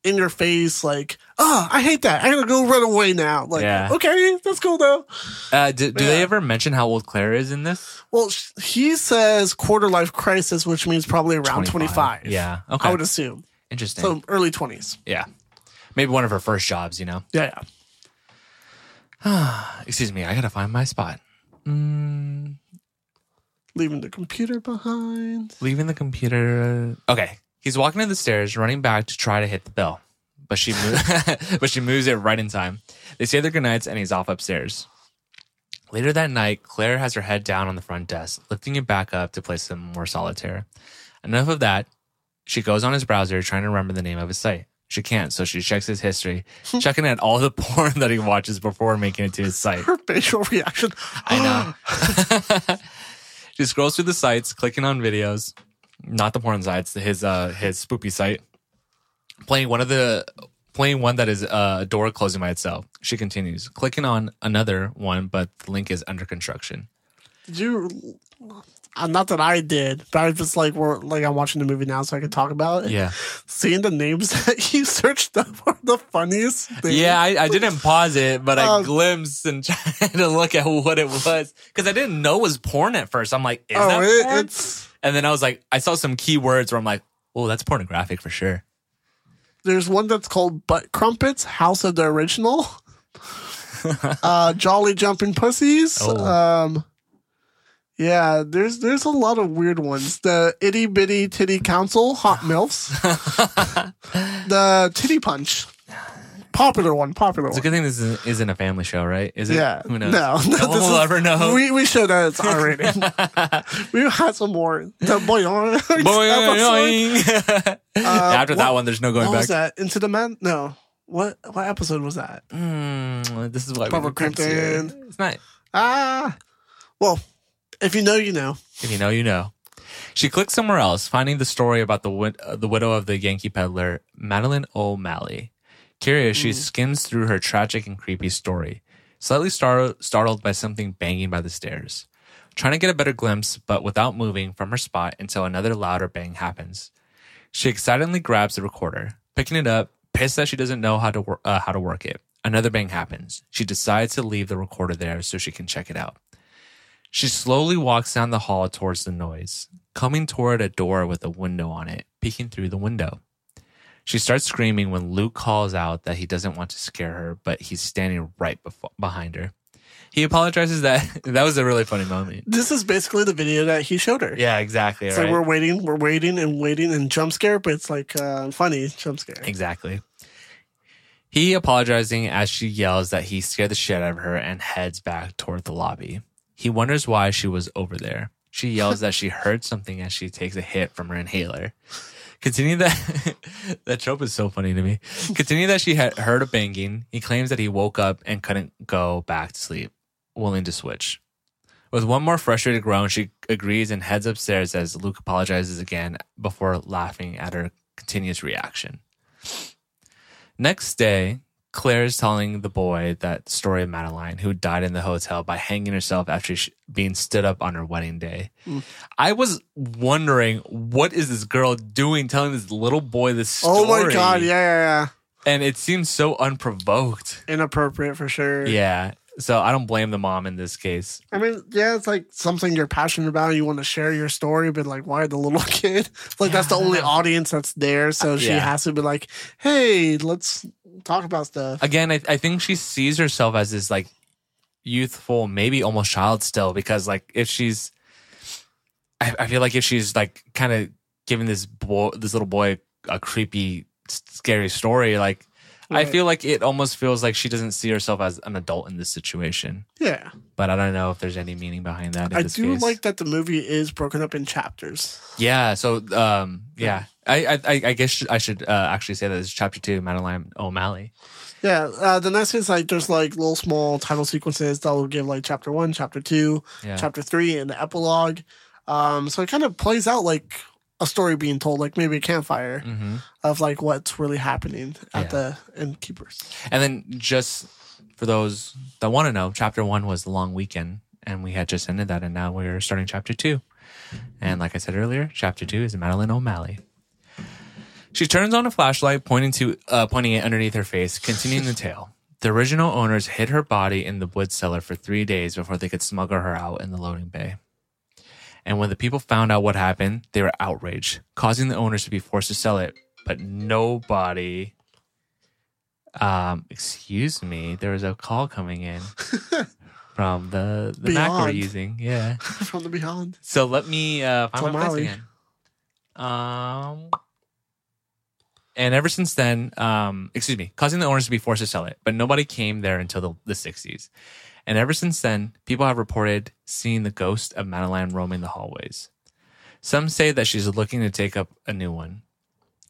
in your face. Like, oh, I hate that. I gotta go run away now. Like, Yeah. okay, that's cool though. Uh, do, do they ever mention how old Claire is in this? Well, he says quarter life crisis, which means probably around 25. Yeah. Okay. I would assume. Interesting. So early 20s. yeah. Maybe one of her first jobs, you know? Yeah, yeah. Excuse me. I got to find my spot. Mm, Leaving the computer behind. leaving the computer. Okay. He's walking to the stairs, running back to try to hit the bell. But she moves, but she moves it right in time. They say their goodnights and he's off upstairs. Later that night, Claire has her head down on the front desk, lifting it back up to play some more solitaire. Enough of that. She goes on his browser trying to remember the name of his site. She can't, so she checks his history, hmm. checking at all the porn that he watches before making it to his site. Her facial reaction. I know. she scrolls through the sites, clicking on videos, not the porn sites, his uh his spoopy site. Playing one of the playing one that is uh, a door closing by itself. She continues, clicking on another one, but the link is under construction. Did you. Uh, not that I did, but I just like we're like I'm watching the movie now, so I can talk about it. Yeah. Seeing the names that you searched up are the funniest thing. Yeah, I, I didn't pause it, but I Um, glimpsed and tried to look at what it was because I didn't know it was porn at first. I'm like, is oh, that it, porn? it's And then I was like, I saw some keywords where I'm like, oh, that's pornographic for sure. there's one that's called Butt Crumpets, House of the Original, uh, Jolly Jumping Pussies. Oh. Um, yeah, there's there's a lot of weird ones. The Itty Bitty Titty Council, Hot Milfs, the Titty Punch, popular one, popular one. It's a one. good thing this isn't, isn't a family show, right? Is it? Yeah, Who knows? No, No one this will is- ever know. We we showed that it's R rated. we had some more. The boy episode. Boing. After that one, there's no going What back. was that? Into the Man? No. What what episode was that? Mm, this is why Barbara we. Crampton. It's not. Ah, well, if you know, you know. If you know, you know. She clicks somewhere else, finding the story about the wid- uh, the widow of the Yankee Pedlar, Madeline O'Malley. Curious, she skims through her tragic and creepy story, slightly star- startled by something banging by the stairs. Trying to get a better glimpse, but without moving from her spot until another louder bang happens. She excitedly grabs the recorder, picking it up, pissed that she doesn't know how to wor- uh, how to work it. Another bang happens. She decides to leave the recorder there so she can check it out. She slowly walks down the hall towards the noise, coming toward a door with a window on it, peeking through the window. She starts screaming when Luke calls out that he doesn't want to scare her, but he's standing right befo- behind her. He apologizes that that was a really funny moment. This is basically the video that he showed her. Yeah, exactly. It's right? like we're waiting, we're waiting and waiting and jump scare, but it's like uh, funny jump scare. Exactly. He apologizing as she yells that he scared the shit out of her and heads back toward the lobby. He wonders why she was over there. She yells that she heard something as she takes a hit from her inhaler. Continuing that that trope is so funny to me. Continuing that she had heard a banging. He claims that he woke up and couldn't go back to sleep, willing to switch. With one more frustrated groan, she agrees and heads upstairs as Luke apologizes again before laughing at her continuous reaction. Next day, Claire is telling the boy that story of Madeline, who died in the hotel by hanging herself after sh- being stood up on her wedding day. Mm. I was wondering, what is this girl doing telling this little boy this story? Oh my god, yeah, yeah, yeah. And it seems so unprovoked. Inappropriate for sure. Yeah. So I don't blame the mom in this case. I mean, yeah, it's like something you're passionate about. You want to share your story, but like, why the little kid? Like, that's the only audience that's there. So she Yeah. has to be like, hey, let's talk about stuff. Again, I, I think she sees herself as this like youthful, maybe almost child still, because like if she's, I, I feel like if she's like kind of giving this boy, this little boy, a creepy, scary story, like I feel like it almost feels like she doesn't see herself as an adult in this situation. Yeah. But I don't know if there's any meaning behind that. I do case. like that the movie is broken up in chapters. Yeah. So, um, yeah, I, I, I I guess I should uh, actually say that it's chapter two, Madeline O'Malley. Yeah, uh, the next is like there's like little small title sequences that will give like chapter one, chapter two, Yeah. chapter three, and the epilogue. Um, so it kind of plays out like a story being told, like maybe a campfire hmm of like what's really happening at Yeah. the innkeepers. And then just for those that want to know, chapter one was the long weekend, and we had just ended that, and now we're starting chapter two. And like I said earlier, chapter two is Madeline O'Malley. She turns on a flashlight, pointing to uh, pointing it underneath her face, continuing the tale. The original owners hid her body in the wood cellar for three days before they could smuggle her out in the loading bay. And when the people found out what happened, they were outraged, causing the owners to be forced to sell it. But nobody um, excuse me, there was a call coming in from the the Mac we're Beyond. using. Yeah. From the beyond. So let me uh, find my place again. Um, and ever since then, um, excuse me, causing the owners to be forced to sell it, but nobody came there until the, the 60s. And ever since then, people have reported seeing the ghost of Madeline roaming the hallways. Some say that she's looking to take up a new one.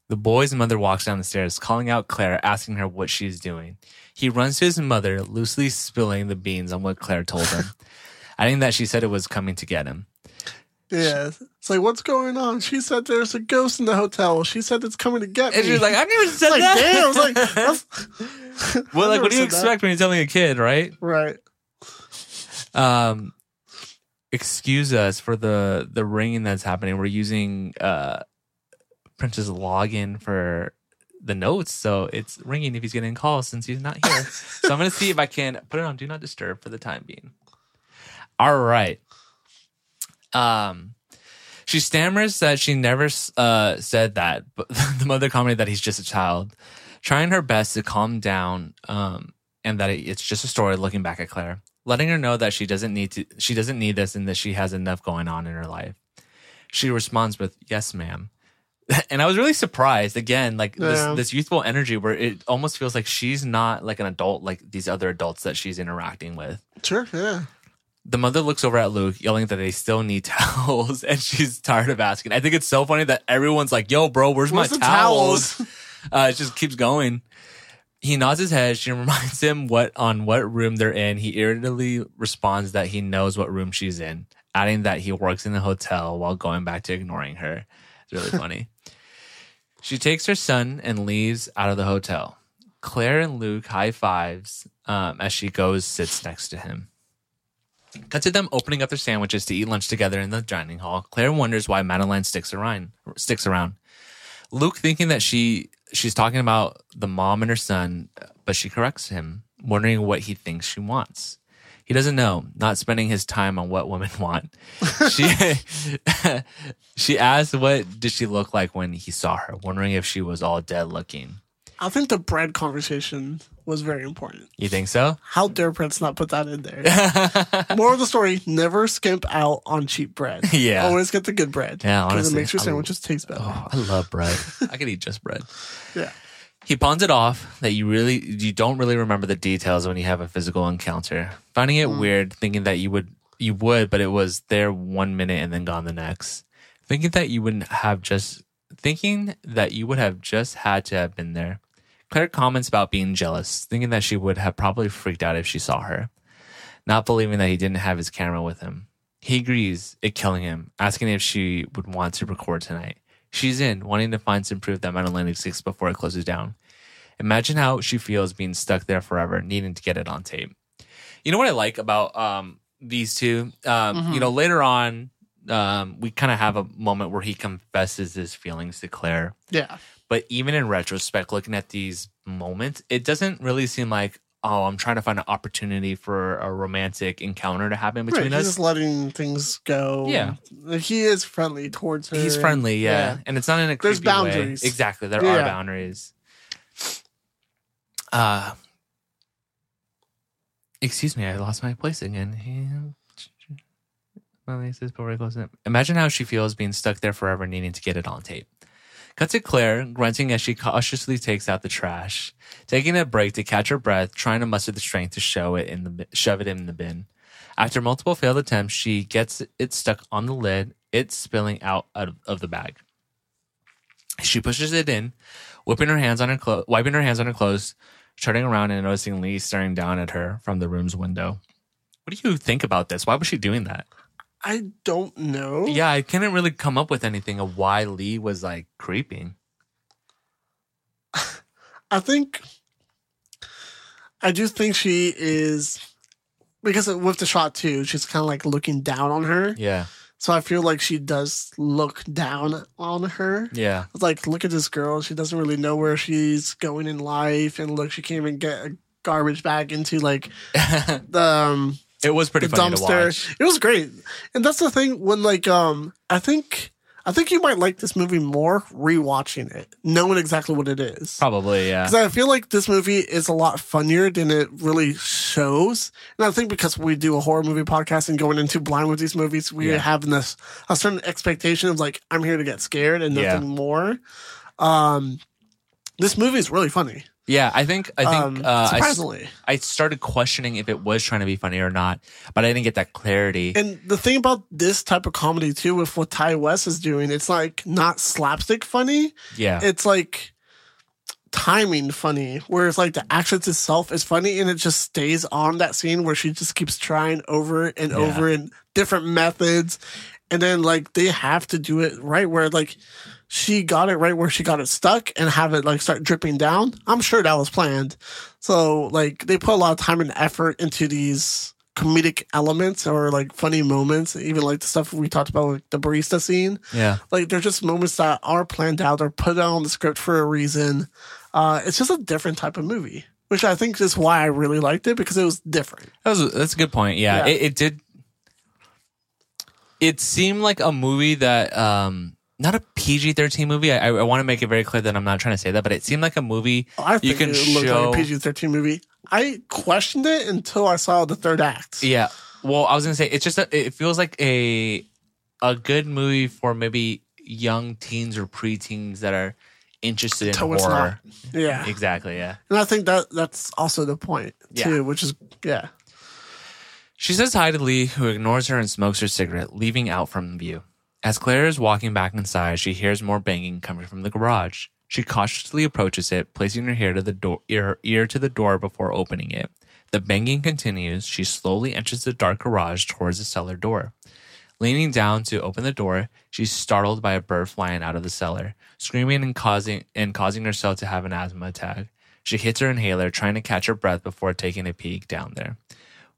The boy's mother walks down the stairs, calling out Claire, asking her what she's doing. He runs to his mother, loosely spilling the beans on what Claire told him, adding that she said it was coming to get him. Yeah, it's like what's going on? She said there's a ghost in the hotel. She said it's coming to get me. And she's like, I never said like, that. damn. I was like, well, I like, what do you said that. expect when you're telling a kid, right? right. Um, excuse us for the the ringing that's happening. We're using uh Prince's login for the notes, so it's ringing if he's getting calls since he's not here. so I'm gonna see if I can put it on do not disturb for the time being. All right. Um, she stammers that she never uh, said that, but the mother commented that he's just a child, trying her best to calm down, um, and that it's just a story. Looking back at Claire, letting her know that she doesn't need to, she doesn't need this, and that she has enough going on in her life. She responds with "Yes, ma'am," and I was really surprised. Again, like Yeah. this this youthful energy, where it almost feels like she's not like an adult, like these other adults that she's interacting with. Sure. Yeah. The mother looks over at Luke, yelling that they still need towels, and she's tired of asking. I think it's so funny that everyone's like, "Yo, bro, where's, Where's my towels?" towels? uh, it just keeps going. He nods his head. She reminds him what on what room they're in. He irritably responds that he knows what room she's in, adding that he works in the hotel while going back to ignoring her. It's really funny. She takes her son and leaves out of the hotel. Claire and Luke high fives um, as she goes sits next to him. Cut to them opening up their sandwiches to eat lunch together in the dining hall. Claire wonders why Madeline sticks around. Sticks around. Luke thinking that she she's talking about the mom and her son, but she corrects him, wondering what he thinks she wants. He doesn't know, not spending his time on what women want. She she asked what did she look like when he saw her, wondering if she was all dead looking. I think the bread conversation was very important. You think so? How dare Prince not put that in there? More of the story: never skimp out on cheap bread. Yeah. always get the good bread. Yeah, because honestly, it makes your I- sandwiches taste better. Oh, I love bread. I could eat just bread. Yeah, He pawns it off that you really you don't really remember the details when you have a physical encounter. Finding it mm. weird, thinking that you would you would, but it was there one minute and then gone the next. Thinking that you wouldn't have just thinking that you would have just had to have been there. Claire comments about being jealous, thinking that she would have probably freaked out if she saw her. Not believing that he didn't have his camera with him. He agrees, it killing him, asking if she would want to record tonight. She's in, wanting to find some proof that Madeline exists before it closes down. Imagine how she feels being stuck there forever, needing to get it on tape. You know what I like about um, these two? Um, You know, later on, um, we kind of have a moment where he confesses his feelings to Claire. yeah. But even in retrospect, looking at these moments, it doesn't really seem like, oh, I'm trying to find an opportunity for a romantic encounter to happen Right, between he's us. just letting things go. Yeah. he is friendly towards her. He's friendly, yeah. Yeah. And it's not in a There's creepy way. boundaries. Exactly. There are boundaries. Uh excuse me, I lost my place again. Well, he says before he closes it. Imagine how she feels being stuck there forever, needing to get it on tape. Cut to Claire grunting as she cautiously takes out the trash, taking a break to catch her breath, trying to muster the strength to show it in the shove it in the bin. After multiple failed attempts, she gets it stuck on the lid, it spilling out of, the bag. She pushes it in, whipping her hands on her clothes, wiping her hands on her clothes, turning around and noticing Lee staring down at her from the room's window. What do you think about this? Why was she doing that? I don't know. Yeah, I couldn't really come up with anything of why Lee was like creeping. I think I do think she is because with the shot too, she's kind of like looking down on her. Yeah, So I feel like she does look down on her. yeah, It's like, look at this girl. She doesn't really know where she's going in life, and look, she can't even get a garbage bag into like the um, it was pretty the funny to watch. dumpster. It was great, and that's the thing. When like um, I think I think you might like this movie more rewatching it, knowing exactly what it is. Probably, yeah. Because I feel like this movie is a lot funnier than it really shows. And I think because we do a horror movie podcast and going into blind with these movies, we Yeah. have this a certain expectation of like, I'm here to get scared and Yeah. nothing more. Um, this movie is really funny. Yeah, I think I think um, uh, surprisingly. I started questioning if it was trying to be funny or not, but I didn't get that clarity. and the thing about this type of comedy too, with what Ti West is doing, it's like not slapstick funny. yeah, It's like timing funny, whereas like the actions itself is funny and it just stays on that scene where she just keeps trying over and Yeah. over in different methods. And then like they have to do it right where like she got it right where she got it stuck and have it like start dripping down. I'm sure that was planned. So like they put a lot of time and effort into these comedic elements or like funny moments, even like the stuff we talked about like the barista scene yeah, like they're just moments that are planned out or put on the script for a reason. Uh, it's just a different type of movie, which I think is why I really liked it because it was different. that was that's a good point. Yeah, Yeah. It, it did. It seemed like a movie that, um, not a PG thirteen movie. I, I want to make it very clear that I'm not trying to say that, but it seemed like a movie oh, I you can it looked show. like a PG thirteen movie. I questioned it until I saw the third act. Yeah. Well, I was gonna say it's just a, it feels like a a good movie for maybe young teens or preteens that are interested in Until it's horror. Yeah, Exactly. Yeah. and I think that that's also the point too, Yeah. which is yeah. She says hi to Lee, who ignores her and smokes her cigarette, leaving out from view. As Claire is walking back inside, she hears more banging coming from the garage. She cautiously approaches it, placing her ear to the door, ear, ear to the door before opening it. The banging continues. She slowly enters the dark garage towards the cellar door. Leaning down to open the door, she's startled by a bird flying out of the cellar, screaming and causing and causing herself to have an asthma attack. She hits her inhaler, trying to catch her breath before taking a peek down there.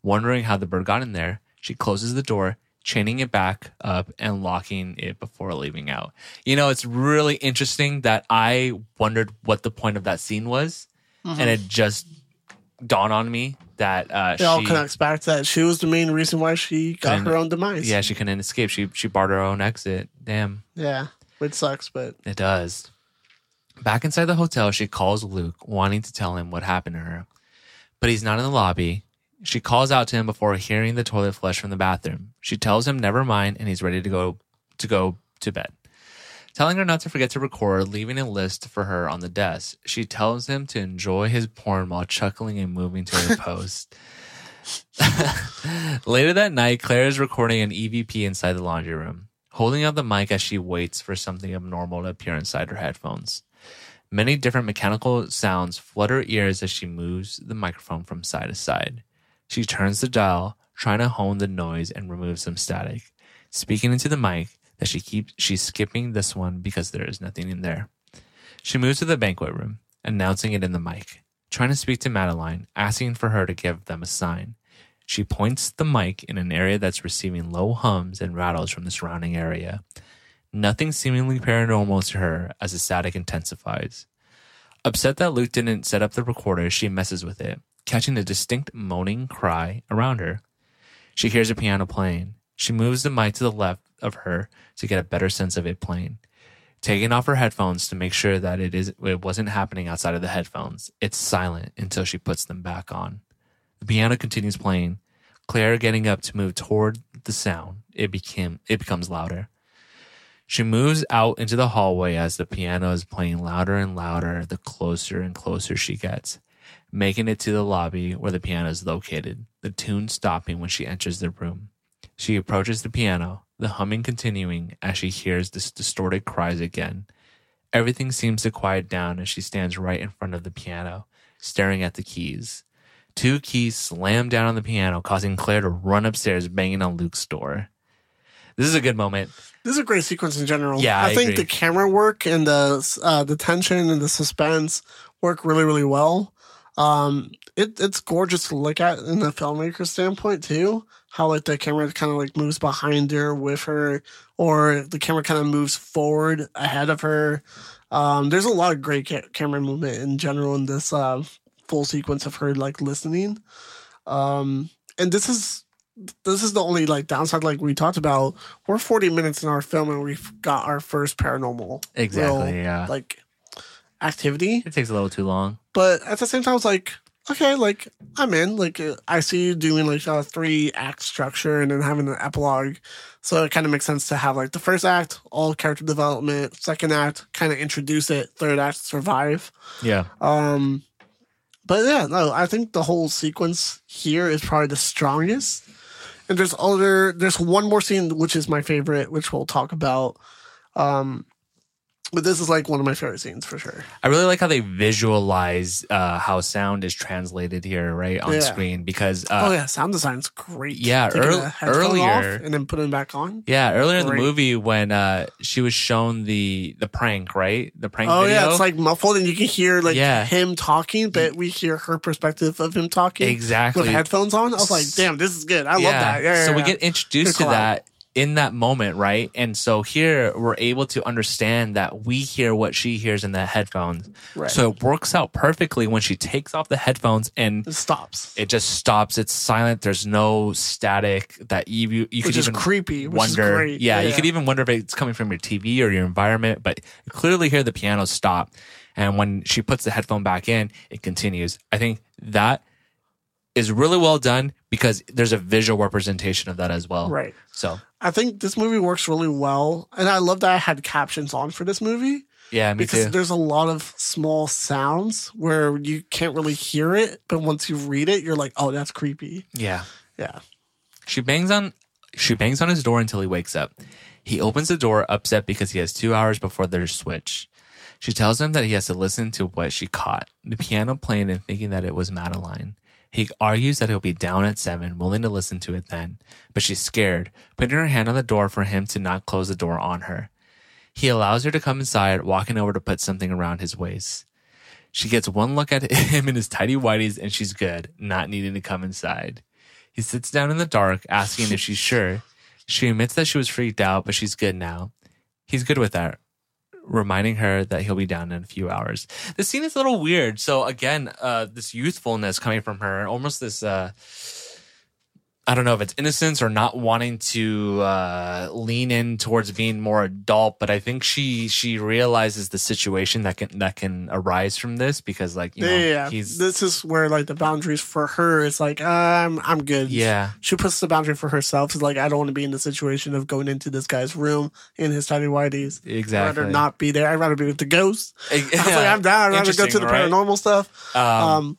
Wondering how the bird got in there, she closes the door, chaining it back up and locking it before leaving out. You know, it's really interesting that I wondered what the point of that scene was, and it just dawned on me that uh, It all she, connects back to that. She was the main reason why she got her own demise. yeah, she couldn't escape. She she barred her own exit. Damn. yeah, which sucks, but It does. Back inside the hotel, she calls Luke, wanting to tell him what happened to her. But he's not in the lobby. She calls out to him before hearing the toilet flush from the bathroom. She tells him never mind and he's ready to go to go to bed. Telling her not to forget to record, leaving a list for her on the desk. She tells him to enjoy his porn while chuckling and moving to her post. Later that night, Claire is recording an EVP inside the laundry room, holding up the mic as she waits for something abnormal to appear inside her headphones. Many different mechanical sounds flood her ears as she moves the microphone from side to side. She turns the dial, trying to hone the noise and remove some static, speaking into the mic that she keeps she's skipping this one because there is nothing in there. She moves to the banquet room, announcing it in the mic, trying to speak to Madeline, asking for her to give them a sign. She points the mic in an area that's receiving low hums and rattles from the surrounding area. Nothing seemingly paranormal to her as the static intensifies. Upset that Luke didn't set up the recorder, she messes with it, catching a distinct moaning cry around her. She hears a piano playing. She moves the mic to the left of her to get a better sense of it playing. Taking off her headphones to make sure that it is it wasn't happening outside of the headphones. It's silent until she puts them back on. The piano continues playing. Claire getting up to move toward the sound. It became it becomes louder. She moves out into the hallway as the piano is playing louder and louder the closer and closer she gets, making it to the lobby where the piano is located, the tune stopping when she enters the room. She approaches the piano, the humming continuing as she hears the distorted cries again. Everything seems to quiet down as she stands right in front of the piano, staring at the keys. Two keys slam down on the piano, causing Claire to run upstairs, banging on Luke's door. This is a good moment. This is a great sequence in general. Yeah, I think agree. the camera work and the uh, the tension and the suspense work really, really well. Um, it, it's gorgeous to look at in the filmmaker standpoint too. How like the camera kind of like moves behind her with her, or the camera kind of moves forward ahead of her. Um, there's a lot of great ca- camera movement in general in this uh, full sequence of her like listening. Um, and this is this is the only like downside like we talked about we're 40 minutes in our film and we've got our first paranormal Exactly, real, yeah. like activity It takes a little too long. But at the same time it's like okay like i'm in like i see you doing like a three act structure and then having an epilogue so it kind of makes sense to have like the first act all character development second act kind of introduce it third act survive Yeah. um, but yeah, no, I think the whole sequence here is probably the strongest. And there's other, there's one more scene which is my favorite, which we'll talk about. Um, but this is like one of my favorite scenes for sure. I really like how they visualize uh, how sound is translated here, right on Yeah. screen. Because oh uh, yeah, sound design's great. yeah, earl- earlier- and then putting it back on. yeah, earlier in the movie when uh, she was shown the the prank, right? The prank Oh video. yeah, it's like muffled and you can hear like Yeah. him talking, but we hear her perspective of him talking exactly. with headphones on. I was like, damn, this is good. I love that. Yeah, so yeah, we yeah. get introduced Good to collab. that in that moment, right? And so here we're able to understand that we hear what she hears in the headphones. Right. So it works out perfectly when she takes off the headphones and it stops. it just stops. It's silent. There's no static that you you, you could is even creepy, which is wonder. great. Yeah, you could even wonder if it's coming from your TV or your environment, but you clearly hear the piano stop. And when she puts the headphone back in, it continues. I think that is really well done because there's a visual representation of that as well. Right. So I think this movie works really well, and I love that I had captions on for this movie yeah, me because too. there's a lot of small sounds where you can't really hear it, but once you read it, you're like, "Oh, that's creepy." Yeah. Yeah, She bangs on she bangs on his door until he wakes up. He opens the door upset because he has two hours before their switch. She tells him that he has to listen to what she caught, the piano playing and thinking that it was Madeline. He argues that he'll be down at seven, willing to listen to it then, but she's scared, putting her hand on the door for him to not close the door on her. He allows her to come inside, walking over to put something around his waist. She gets one look at him in his tidy whities and she's good, not needing to come inside. He sits down in the dark, asking if she's sure. She admits that she was freaked out, but she's good now. He's good with that, reminding her that he'll be down in a few hours. The scene is a little weird. So again, uh, this youthfulness coming from her, almost this, uh, I don't know if it's innocence or not wanting to uh, lean in towards being more adult, but I think she she realizes the situation that can that can arise from this because like you know yeah, yeah. This is where like the boundaries for her is like, I'm I'm good. yeah She puts the boundary for herself. Is like, I don't want to be in the situation of going into this guy's room in his tiny whities. I'd exactly rather not be there. I'd rather be with the ghosts. I was like, I'm down. I'd rather go to the right? paranormal stuff. Um, Um,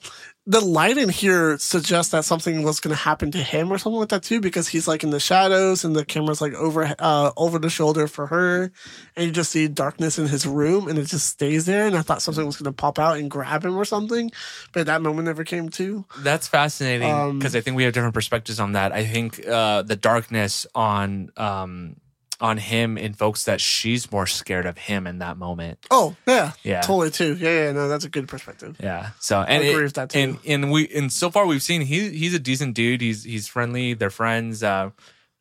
the light in here suggests that something was going to happen to him or something like that too, because he's like in the shadows and the camera's like over uh, over the shoulder for her, and you just see darkness in his room, and it just stays there. And I thought something was going to pop out and grab him or something, but that moment never came to. That's fascinating Um, because I think we have different perspectives on that. I think uh, the darkness on um, on him invokes that she's more scared of him in that moment. Oh yeah, Yeah. totally too. Yeah, yeah, no, that's a good perspective. Yeah. So and agree it- with that, too. And and we and so far we've seen he he's a decent dude. He's he's friendly. They're friends. Uh,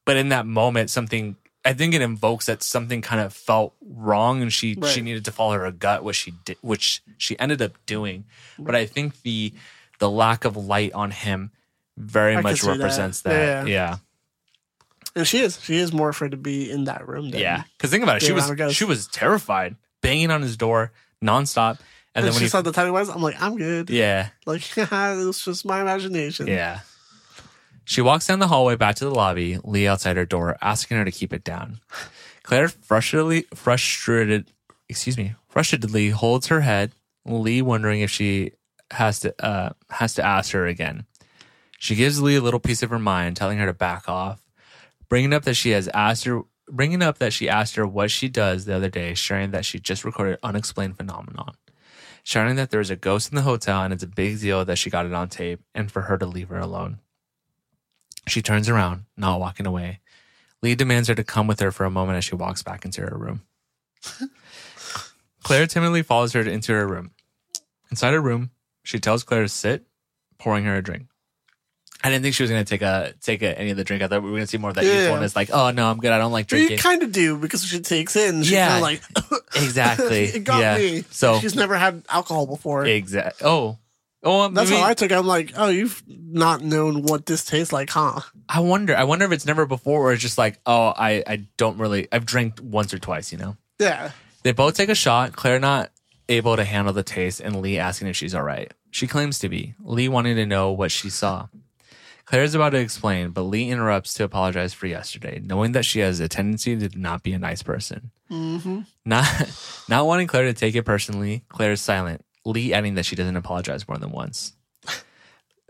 but in that moment, something I think it invokes that something kind of felt wrong, and she she needed to follow her gut, which she did, which she ended up doing. But I think the the lack of light on him very I much see that. represents that. Yeah. Yeah. And she is, she is more afraid to be in that room. Than, Yeah. Because think about it, she was how it goes. she was terrified, banging on his door nonstop, and, And, then when she he saw the tiny whites, I'm like, I'm good. yeah. Like, it was just my imagination. Yeah. She walks down the hallway back to the lobby, Lee outside her door, asking her to keep it down. Claire frustratedly, frustrated, excuse me, frustratedly holds her head. Lee wondering if she has to uh, has to ask her again. She gives Lee a little piece of her mind, telling her to back off, bringing up that she has asked her, bringing up that she asked her what she does the other day, sharing that she just recorded unexplained phenomenon, sharing that there is a ghost in the hotel and it's a big deal that she got it on tape, and for her to leave her alone. She turns around, not walking away. Lee demands her to come with her for a moment as she walks back into her room. Claire timidly follows her into her room. Inside her room, she tells Claire to sit, pouring her a drink. I didn't think she was going to take a take a, any of the drink. I thought we were going to see more of that Yeah. youthfulness, like, oh no, I'm good. I don't like But you kind of do because she takes it and she's Yeah. like, Exactly. it got yeah. me. So she's never had alcohol before. Exactly. Oh, oh. That's maybe, how I took it. I'm like, oh, you've not known what this tastes like, huh? I wonder. I wonder if it's never before, or it's just like, oh, I I don't really. I've drank once or twice. You know. Yeah. They both take a shot. Claire not able to handle the taste, and Lee asking if she's all right. She claims to be. Lee wanting to know what she saw. Claire is about to explain, but Lee interrupts to apologize for yesterday, knowing that she has a tendency to not be a nice person. Mm-hmm. Not not wanting Claire to take it personally, Claire is silent. Lee adding that she doesn't apologize more than once.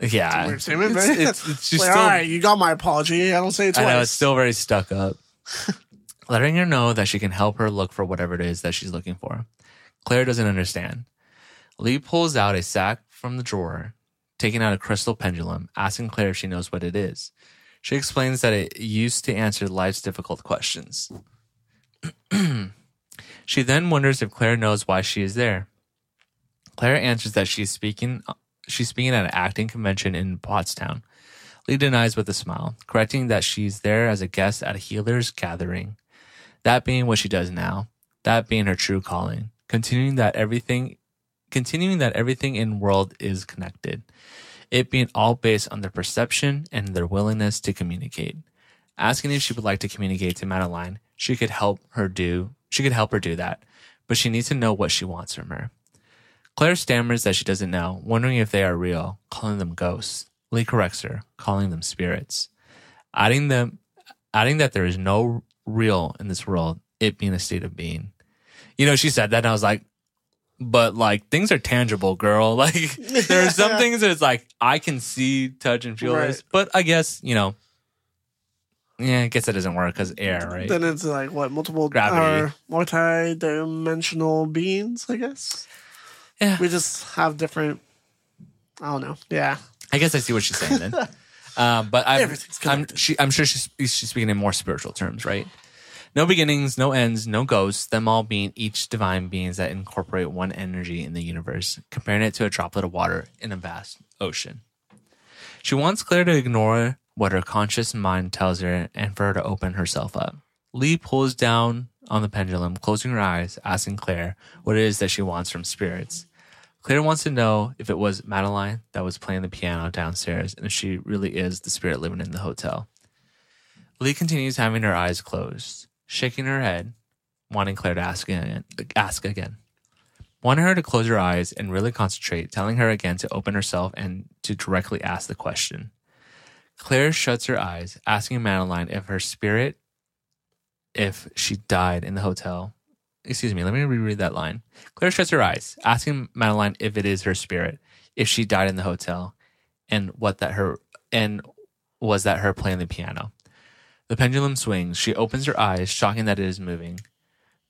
Yeah, Weird statement, it's, but it's, it's she's like, still all right, you got my apology. I don't say it twice. I know it's still very stuck up. Letting her know that she can help her look for whatever it is that she's looking for. Claire doesn't understand. Lee pulls out a sack from the drawer, taking out a crystal pendulum, asking Claire if she knows what it is. She explains that it used to answer life's difficult questions. she then wonders if Claire knows why she is there. Claire answers that she's speaking she's speaking at an acting convention in Pottstown. Lee denies with a smile, correcting that she's there as a guest at a healer's gathering. That being what she does now, that being her true calling, continuing that everything continuing that everything in world is connected. It being all based on their perception and their willingness to communicate. Asking if she would like to communicate to Madeline, she could help her do she could help her do that, but she needs to know what she wants from her. Claire stammers that she doesn't know, wondering if they are real, calling them ghosts. Lee corrects her, calling them spirits. Adding them adding that there is no real in this world, it being a state of being. You know, she said that and I was like, but like things are tangible, girl. Like there are some things that it's like I can see, touch, and feel Right. this. But I guess, you know, yeah, I guess that doesn't work because air, right? Then it's like what multiple Gravity. multi-dimensional beings. I guess Yeah. we just have different. I don't know. Yeah, I guess I see what she's saying then. um, but I'm, I'm, she, I'm sure she's, she's speaking in more spiritual terms, right? No beginnings, no ends, no ghosts, them all being each divine beings that incorporate one energy in the universe, comparing it to a droplet of water in a vast ocean. She wants Claire to ignore what her conscious mind tells her and for her to open herself up. Lee pulls down on the pendulum, closing her eyes, asking Claire what it is that she wants from spirits. Claire wants to know if it was Madeline that was playing the piano downstairs and if she really is the spirit living in the hotel. Lee continues having her eyes closed, shaking her head, wanting Claire to ask again. Ask again. Wanting her to close her eyes and really concentrate, telling her again to open herself and to directly ask the question. Claire shuts her eyes, asking Madeline if her spirit, if she died in the hotel. Excuse me, let me reread that line. Claire shuts her eyes, asking Madeline if it is her spirit, if she died in the hotel, and what that her and was that her playing the piano. The pendulum swings. She opens her eyes, shocking that it is moving.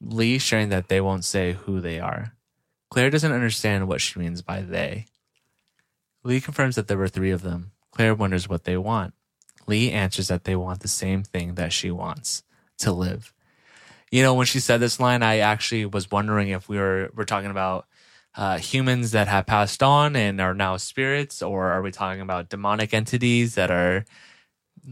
Lee sharing that they won't say who they are. Claire doesn't understand what she means by they. Lee confirms that there were three of them. Claire wonders what they want. Lee answers that they want the same thing that she wants to live. You know, when she said this line, I actually was wondering if we were we're talking about uh, humans that have passed on and are now spirits, or are we talking about demonic entities that are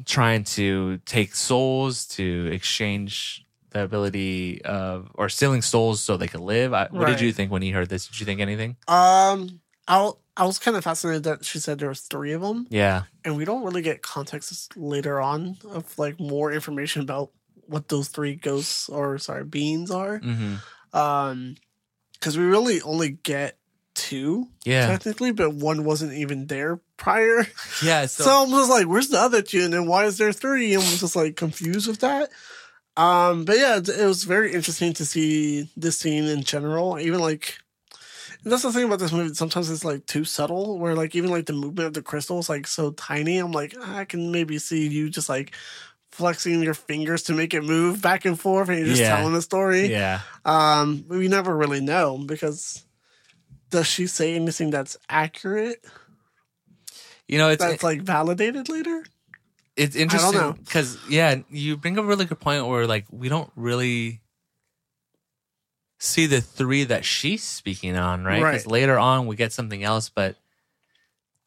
trying to take souls to exchange the ability of or stealing souls so they could live? I, what did you think when you heard this? Did you think anything? Um, I I was kind of fascinated that she said there was three of them, Yeah, and we don't really get context later on of like more information about what those three ghosts or sorry beings are. hmm Um, because we really only get two yeah, technically, but one wasn't even there prior. yeah. So, I'm just like, where's the other two? And then why is there three? And I'm just like confused with that. Um, but yeah, it, it was very interesting to see this scene in general. Even like, that's the thing about this movie. Sometimes it's like too subtle, where like even like the movement of the crystal is like so tiny. I'm like, I can maybe see you just like flexing your fingers to make it move back and forth, and you're just Yeah. telling the story. Yeah. Um, we never really know because does she say anything that's accurate? You know, it's That's like validated later. it's interesting because yeah, you bring up a really good point where like we don't really see the three that she's speaking on, right? Because Right. later on we get something else, but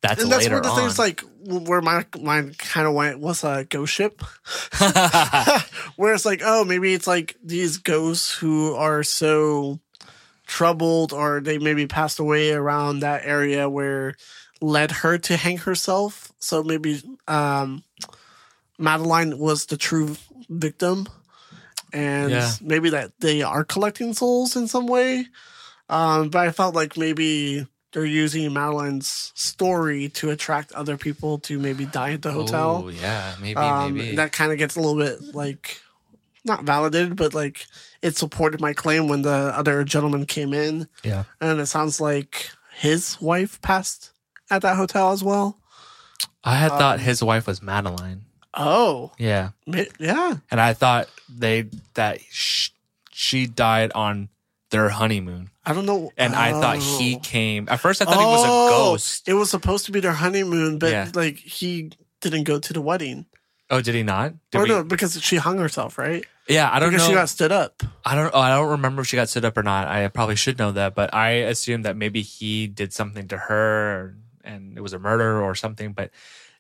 that's and that's later where the things like where my mind kind of went was a ghost ship. where it's like, oh, maybe it's like these ghosts who are so troubled or they maybe passed away around that area where led her to hang herself. So maybe um Madeline was the true victim. And Yeah. maybe that they are collecting souls in some way. Um, but I felt like maybe they're using Madeline's story to attract other people to maybe die at the hotel. Oh yeah, maybe Um, maybe. That kind of gets a little bit like not validated, but like it supported my claim when the other gentleman came in, yeah. and it sounds like his wife passed at that hotel as well. I had thought um, his wife was Madeline. Oh, Yeah, yeah. and I thought they that sh- she died on their honeymoon, I don't know. and I thought he Oh. came. At first, I thought he was a Oh, ghost. It was supposed to be their honeymoon, but Yeah. like he didn't go to the wedding. Oh, did he not? Did or we- no, because she hung herself, right? Yeah, I don't Because know. she got stood up. I don't. I don't remember if she got stood up or not. I probably should know that, but I assume that maybe he did something to her, and it was a murder or something. But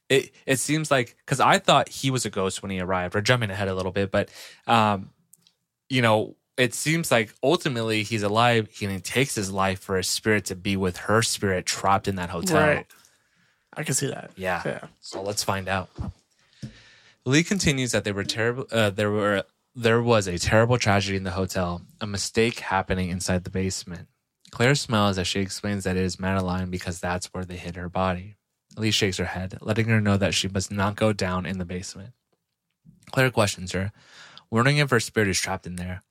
it it seems like because I thought he was a ghost when he arrived. Or jumping ahead a little bit, but um, you know, it seems like ultimately he's alive. He takes his life for his spirit to be with her spirit trapped in that hotel. Right. I can see that. Yeah. Yeah. So let's find out. Lee continues that they were terrible. Uh, there were there was a terrible tragedy in the hotel, a mistake happening inside the basement. Claire smiles as she explains that it is Madeline because that's where they hid her body. Lee shakes her head, letting her know that she must not go down in the basement. Claire questions her, wondering if her spirit is trapped in there.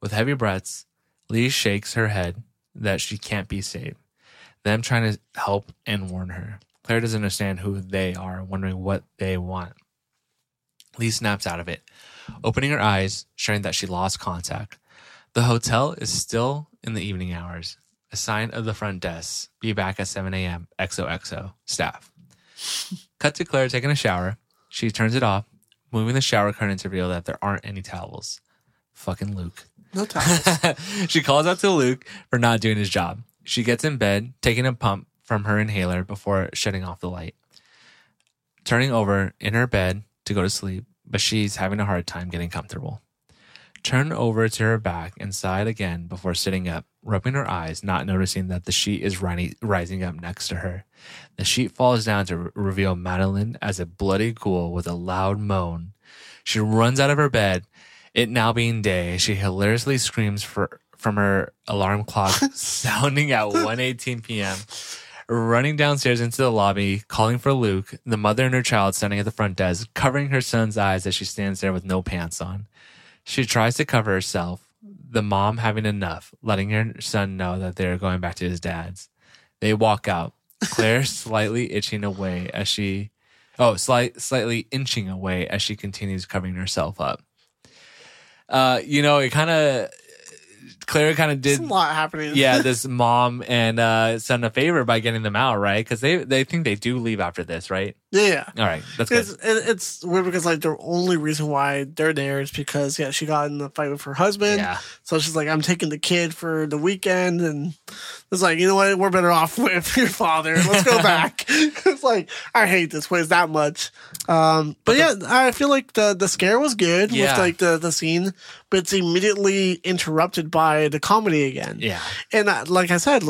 With heavy breaths, Lee shakes her head that she can't be saved. Them trying to help and warn her. Claire doesn't understand who they are, wondering what they want. Lee snaps out of it, opening her eyes, showing that she lost contact. The hotel is still in the evening hours. A sign of the front desk. Be back at 7 a.m. XOXO. Staff. Cut to Claire taking a shower. She turns it off, moving the shower curtain to reveal that there aren't any towels. Fucking Luke. No towels. she calls out to Luke for not doing his job. She gets in bed, taking a pump from her inhaler before shutting off the light. Turning over in her bed to go to sleep, but she's having a hard time getting comfortable. Turn over to her back and side again before sitting up, rubbing her eyes, not noticing that the sheet is rising up next to her. The sheet falls down to re- reveal Madeline as a bloody ghoul with a loud moan. She runs out of her bed. It now being day, she hilariously screams for, from her alarm clock sounding at 1.18 p.m. Running downstairs into the lobby, calling for Luke, the mother and her child standing at the front desk, covering her son's eyes as she stands there with no pants on. She tries to cover herself, the mom having enough, letting her son know that they're going back to his dad's. They walk out, Claire slightly itching away as she, oh, slight, slightly inching away as she continues covering herself up. Uh, you know, it kind of, Claire kind of There's did a lot happening. yeah, this mom and uh, son a favor by getting them out, right? Because they they think they do leave after this, right? Yeah. All right, that's good. It's it's weird because like the only reason why they're there is because yeah she got in a fight with her husband. Yeah, So she's like, I'm taking the kid for the weekend, and it's like, you know what? We're better off with your father. Let's go back. it's like I hate this place that much. Um, but, yeah, I feel like the the scare was good Yeah. with like the the scene, but it's immediately interrupted by the comedy again. yeah, And uh, like I said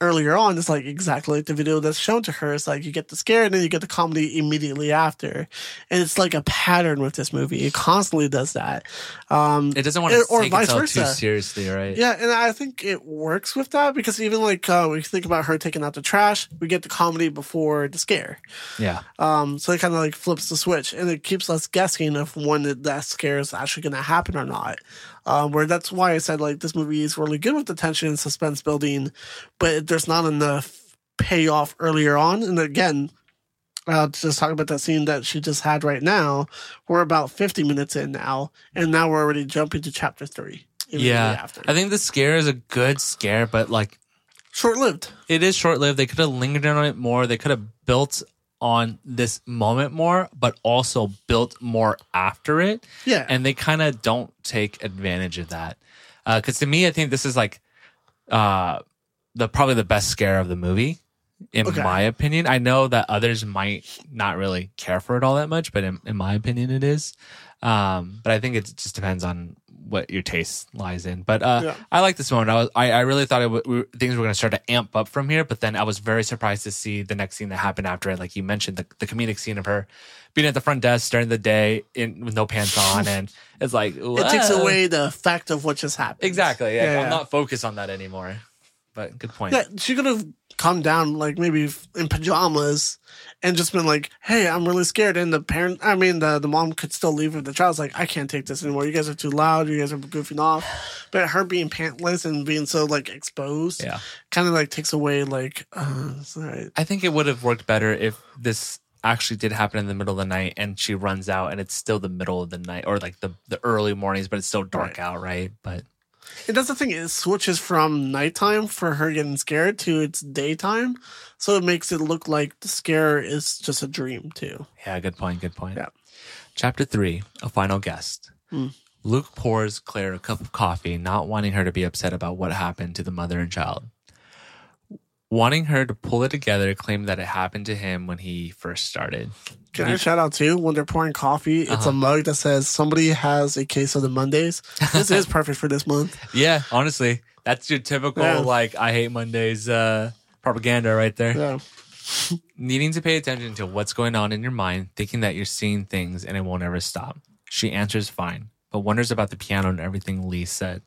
earlier on, it's like exactly like the video that's shown to her. It's like you get the scare and then you get the comedy immediately after. And it's like a pattern with this movie. It constantly does that. Um, it doesn't want to or take vice itself too seriously, right? yeah, and I think it works with that because even like uh, we think about her taking out the trash, we get the comedy before the scare. Yeah. Um, so it kind of like flips the switch, and it keeps us guessing if when the, that scare is actually going to happen or not. Um, where that's why I said like this movie is really good with the tension and suspense building, but there's not enough payoff earlier on. And again, uh, just talking about that scene that she just had right now, we're about 50 minutes in now, and now we're already jumping to chapter three. Yeah. after. I think the scare is a good scare, but like short lived. it is short lived. They could have lingered on it more. They could have built on this moment more, but also built more after it. Yeah. And they kind of don't take advantage of that. Because to me, I think this is like uh, the probably the best scare of the movie, in Okay. my opinion. I know that others might not really care for it all that much, but in, in my opinion, it is. Um, but I think it just depends on what your taste lies in. But uh, Yeah. I like this moment. I was I, I really thought it w- we, things were going to start to amp up from here, but then I was very surprised to see the next scene that happened after it. Like you mentioned, the, the comedic scene of her being at the front desk during the day in with no pants on, and it's like it takes away the fact of what just happened. exactly. Yeah, Yeah, I'm yeah. not focused on that anymore. But good point. Yeah, she could have come down like maybe in pajamas and just been like, "Hey, I'm really scared." And the parent, I mean, the the mom could still leave with the child's like, "I can't take this anymore. You guys are too loud. You guys are goofing off." But her being pantless and being so like exposed, Yeah. kind of like takes away like, uh, right. I think it would have worked better if this actually did happen in the middle of the night and she runs out and it's still the middle of the night or like the, the early mornings, but it's still dark Right. out, right? But And that's the thing; it switches from nighttime for her getting scared to it's daytime, so it makes it look like the scare is just a dream too. yeah, good point. Good point. Yeah. Chapter three, a final guest. Hmm. Luke pours Claire a cup of coffee, not wanting her to be upset about what happened to the mother and child. Wanting her to pull it together, claimed that it happened to him when he first started. Can I shout out too when they're pouring coffee? It's Uh-huh. a mug that says somebody has a case of the Mondays. This is perfect for this month. Yeah, honestly, that's your typical Yeah. like I hate Mondays uh, propaganda right there. Yeah. needing to pay attention to what's going on in your mind, thinking that you're seeing things and it won't ever stop. She answers fine, but wonders about the piano and everything Lee said.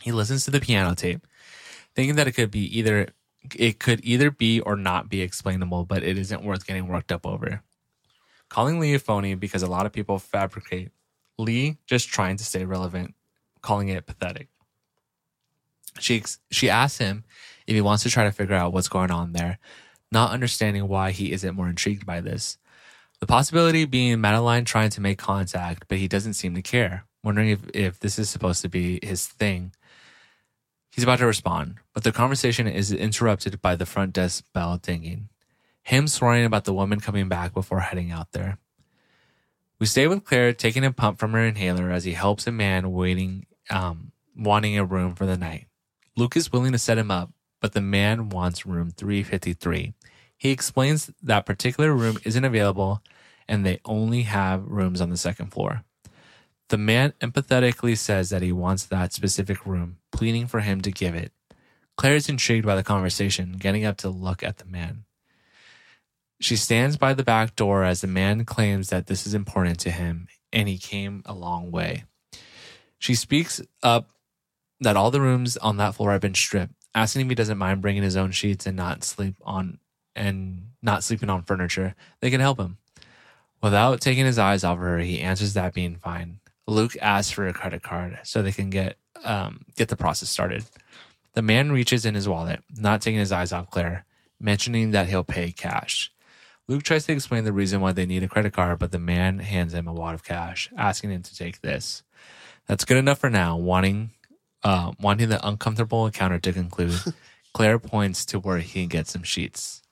He listens to the piano tape, thinking that it could be either it could either be or not be explainable, but it isn't worth getting worked up over. Calling Lee a phony because a lot of people fabricate. Lee just trying to stay relevant, calling it pathetic. She she asks him if he wants to try to figure out what's going on there, not understanding why he isn't more intrigued by this. The possibility being Madeline trying to make contact, but he doesn't seem to care, wondering if, if this is supposed to be his thing. He's about to respond, but the conversation is interrupted by the front desk bell dinging. Him swearing about the woman coming back before heading out there. We stay with Claire, taking a pump from her inhaler as he helps a man waiting, um, wanting a room for the night. Luke is willing to set him up, but the man wants room 353. He explains that particular room isn't available and they only have rooms on the second floor. The man empathetically says that he wants that specific room, pleading for him to give it. Claire is intrigued by the conversation, getting up to look at the man. She stands by the back door as the man claims that this is important to him and he came a long way. She speaks up that all the rooms on that floor have been stripped, asking if he doesn't mind bringing his own sheets and not sleep on and not sleeping on furniture. They can help him. Without taking his eyes off her, he answers that being fine. Luke asks for a credit card so they can get um, get the process started. The man reaches in his wallet, not taking his eyes off Claire, mentioning that he'll pay cash. Luke tries to explain the reason why they need a credit card, but the man hands him a wad of cash, asking him to take this. That's good enough for now. Wanting, uh, wanting the uncomfortable encounter to conclude, Claire points to where he can get some sheets.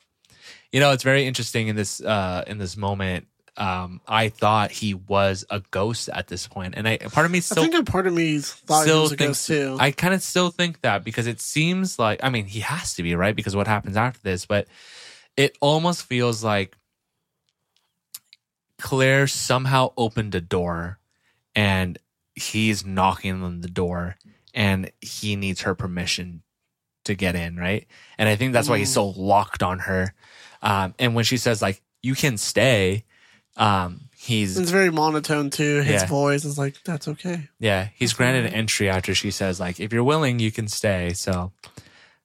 You know, it's very interesting in this uh, in this moment. Um, I thought he was a ghost at this point, and I part of me I still think a part of me still thinks ghost too. I kind of still think that because it seems like I mean he has to be right because what happens after this, but it almost feels like Claire somehow opened a door and he's knocking on the door and he needs her permission to get in, right? And I think that's why he's so locked on her. Um, and when she says like you can stay, um, he's it's very monotone too. His Yeah. voice is like, "That's okay." yeah, he's granted an entry after she says like, if you're willing, you can stay. So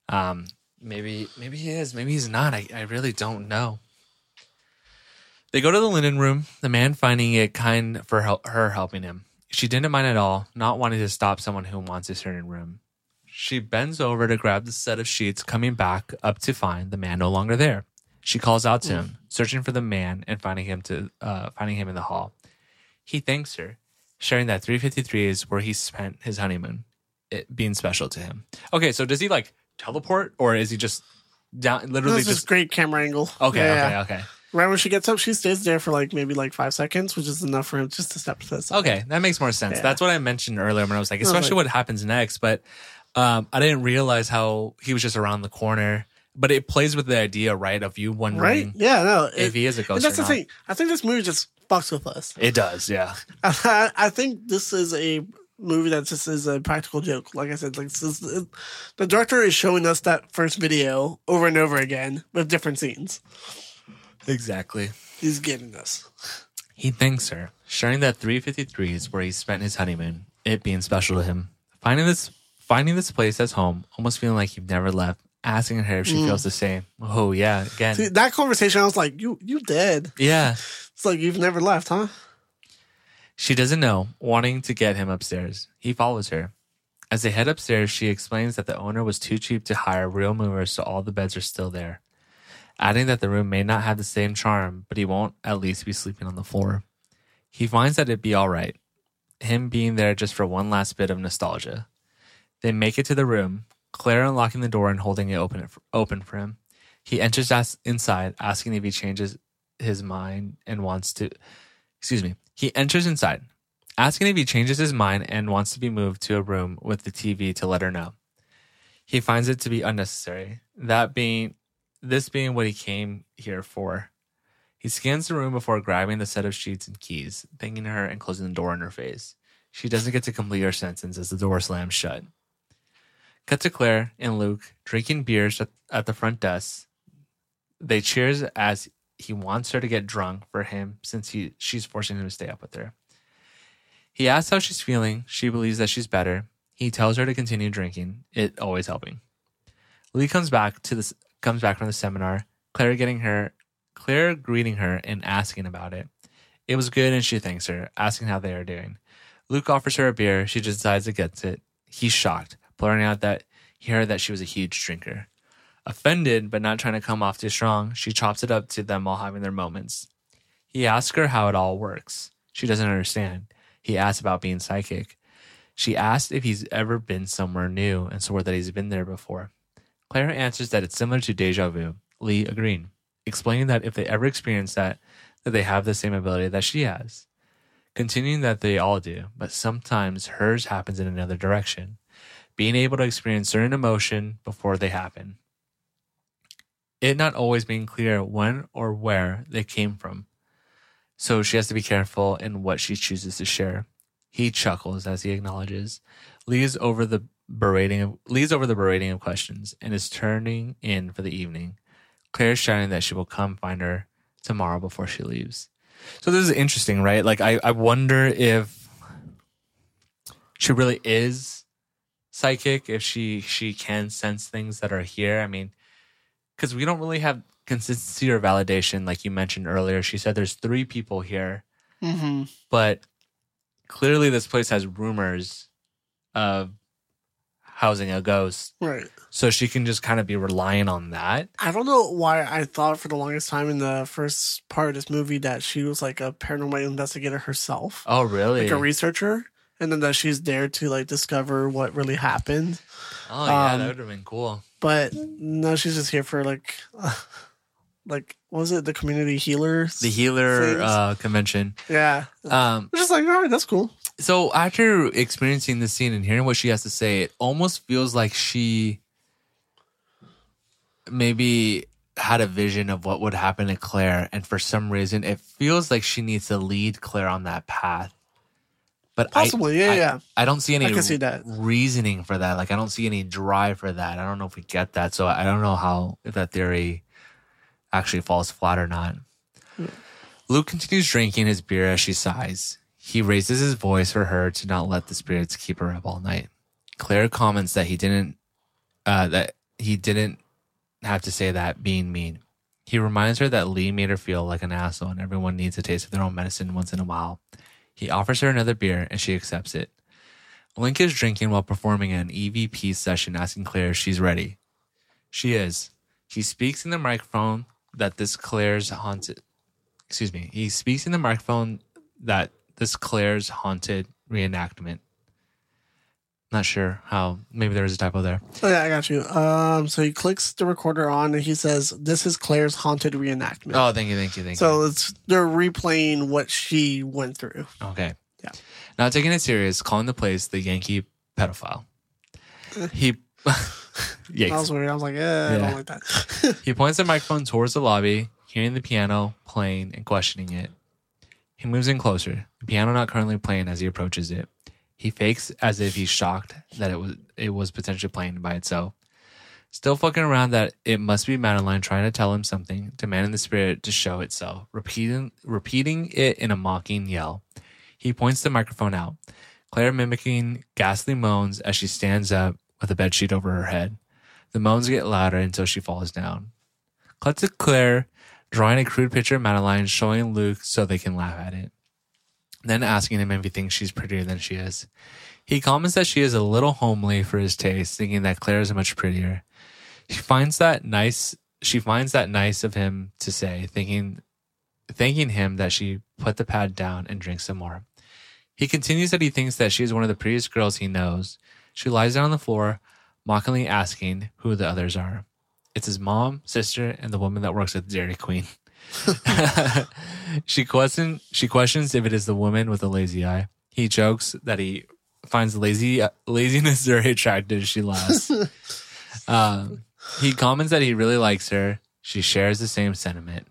Um, maybe maybe he is. Maybe he's not. I, I really don't know. They go to the linen room. The man finding it kind for hel- her helping him. She didn't mind at all, not wanting to stop someone who wants a certain room. She bends over to grab the set of sheets, coming back up to find the man no longer there. She calls out to him, searching for the man and finding him to uh, finding him in the hall. He thanks her, sharing that 353 is where he spent his honeymoon, it being special to him. Okay, so does he like teleport or is he just down literally That's just just great camera angle. Okay, Yeah, okay, okay. Right when she gets up, she stays there for like maybe like five seconds, which is enough for him just to step to the side. Okay, that makes more sense. Yeah. That's what I mentioned earlier when I was like, was especially what happens next. But um, I didn't realize how he was just around the corner. But it plays with the idea, right, of you Right? Yeah, no. if it- he is a and ghost that's the not. thing. I think this movie just fucks with us. It does, yeah. I, I think this is a movie that just is a practical joke. Like I said, like is, it, the director is showing us that first video over and over again with different scenes. Exactly. He's getting us. He thanks her, sharing that 353 is where he spent his honeymoon, it being special to him. Finding this finding this place as home, almost feeling like you've never left, asking her if she mm. feels the same. Oh yeah, again. See, that conversation, I was like, "You, you dead." yeah. It's like you've never left, huh? She doesn't know, wanting to get him upstairs. He follows her. As they head upstairs, she explains that the owner was too cheap to hire real movers, so all the beds are still there. Adding that the room may not have the same charm, but he won't at least be sleeping on the floor. He finds that it'd be all right, him being there just for one last bit of nostalgia. They make it to the room, Claire unlocking the door and holding it open, open for him. He enters as- inside, asking if he changes his mind and wants to. Excuse me. He enters inside, asking if he changes his mind and wants to be moved to a room with the TV to let her know. He finds it to be unnecessary. That being, this being what he came here for. He scans the room before grabbing the set of sheets and keys, thanking her and closing the door in her face. She doesn't get to complete her sentence as the door slams shut. Cut to Claire and Luke drinking beers at, at the front desk. They cheers as he wants her to get drunk for him since he she's forcing him to stay up with her. He asks how she's feeling. She believes that she's better. He tells her to continue drinking, it always helping. Lee comes back to this comes back from the seminar. Claire getting her Claire greeting her and asking about it. It was good and she thanks her, asking how they are doing. Luke offers her a beer. She decides to get it. He's shocked, blurting out that he heard that she was a huge drinker. Offended, but not trying to come off too strong, she chops it up to them while having their moments. He asks her how it all works. She doesn't understand. He asks about being psychic. She asks if he's ever been somewhere new and swore that he's been there before. Claire answers that it's similar to deja vu, Lee agreeing, explaining that if they ever experience that, that they have the same ability that she has. Continuing that they all do, but sometimes hers happens in another direction, being able to experience certain emotion before they happen. It not always being clear when or where they came from. So she has to be careful in what she chooses to share. He chuckles as he acknowledges, leaves over the berating of leaves over the berating of questions, and is turning in for the evening. Claire shouting that she will come find her tomorrow before she leaves. So this is interesting, right? Like I, I wonder if she really is psychic, if she she can sense things that are here. I mean, because we don't really have consistency or validation, like you mentioned earlier. She said there's three people here, Mm-hmm. but clearly this place has rumors of housing a ghost. Right. So she can just kind of be relying on that. I don't know why I thought for the longest time in the first part of this movie that she was like a paranormal investigator herself, Oh, really? like a researcher, and then that she's there to like discover what really happened. oh, yeah, um, that would have been cool. But no, she's just here for like, like what was it the community healer? The healer uh, convention. yeah. Um, just like, all right, that's cool. so after experiencing this scene and hearing what she has to say, it almost feels like she maybe had a vision of what would happen to Claire, and for some reason, it feels like she needs to lead Claire on that path. But I- Possibly, yeah, I, yeah. I don't see any I can see that. reasoning for that. Like I don't see any drive for that. I don't know if we get that. So I don't know how if that theory actually falls flat or not. Luke continues drinking his beer as she sighs. He raises his voice for her to not let the spirits keep her up all night. Claire comments that he didn't uh, that he didn't have to say that being mean. He reminds her that Lee made her feel like an asshole and everyone needs a taste of their own medicine once in a while. He offers her another beer and she accepts it. Link is drinking while performing an EVP session, asking Claire if she's ready. She is. He speaks in the microphone that this Claire's haunted. Excuse me. He speaks in the microphone that this Claire's haunted reenactment. Not sure how. Maybe there was a typo there. Oh yeah, I got you. Um, so he clicks the recorder on and he says, "This is Claire's haunted reenactment." Oh, thank you, thank you, thank you. so it's they're replaying what she went through. Okay. Yeah. Not taking it serious, calling the place the Yankee pedophile. He. That was Yikes. weird. I was like, eh, I Yeah. don't like that. He points the microphone towards the lobby, hearing the piano playing and questioning it. He moves in closer, the piano not currently playing as he approaches it. He fakes as if he's shocked that it was it was potentially playing by itself. Still fucking around that it must be Madeline trying to tell him something, demanding the spirit to show itself, repeating repeating it in a mocking yell. He points the microphone out. Claire mimicking ghastly moans as she stands up with a bedsheet over her head. The moans get louder until she falls down. Cut to Claire drawing a crude picture of Madeline, showing Luke so they can laugh at it. Then asking him if he thinks she's prettier than she is. He comments that she is a little homely for his taste, thinking that Claire is much prettier. She finds that nice. She finds that nice of him to say, thinking, thanking him that she put the pad down and drinks some more. He continues that he thinks that she is one of the prettiest girls he knows. She lies down on the floor, mockingly asking who the others are. It's his mom, sister, and the woman that works at Dairy Queen. she questions she questions if it is the woman with the lazy eye. He jokes that he finds lazy laziness very attractive. She laughs. um, he comments that he really likes her. She shares the same sentiment.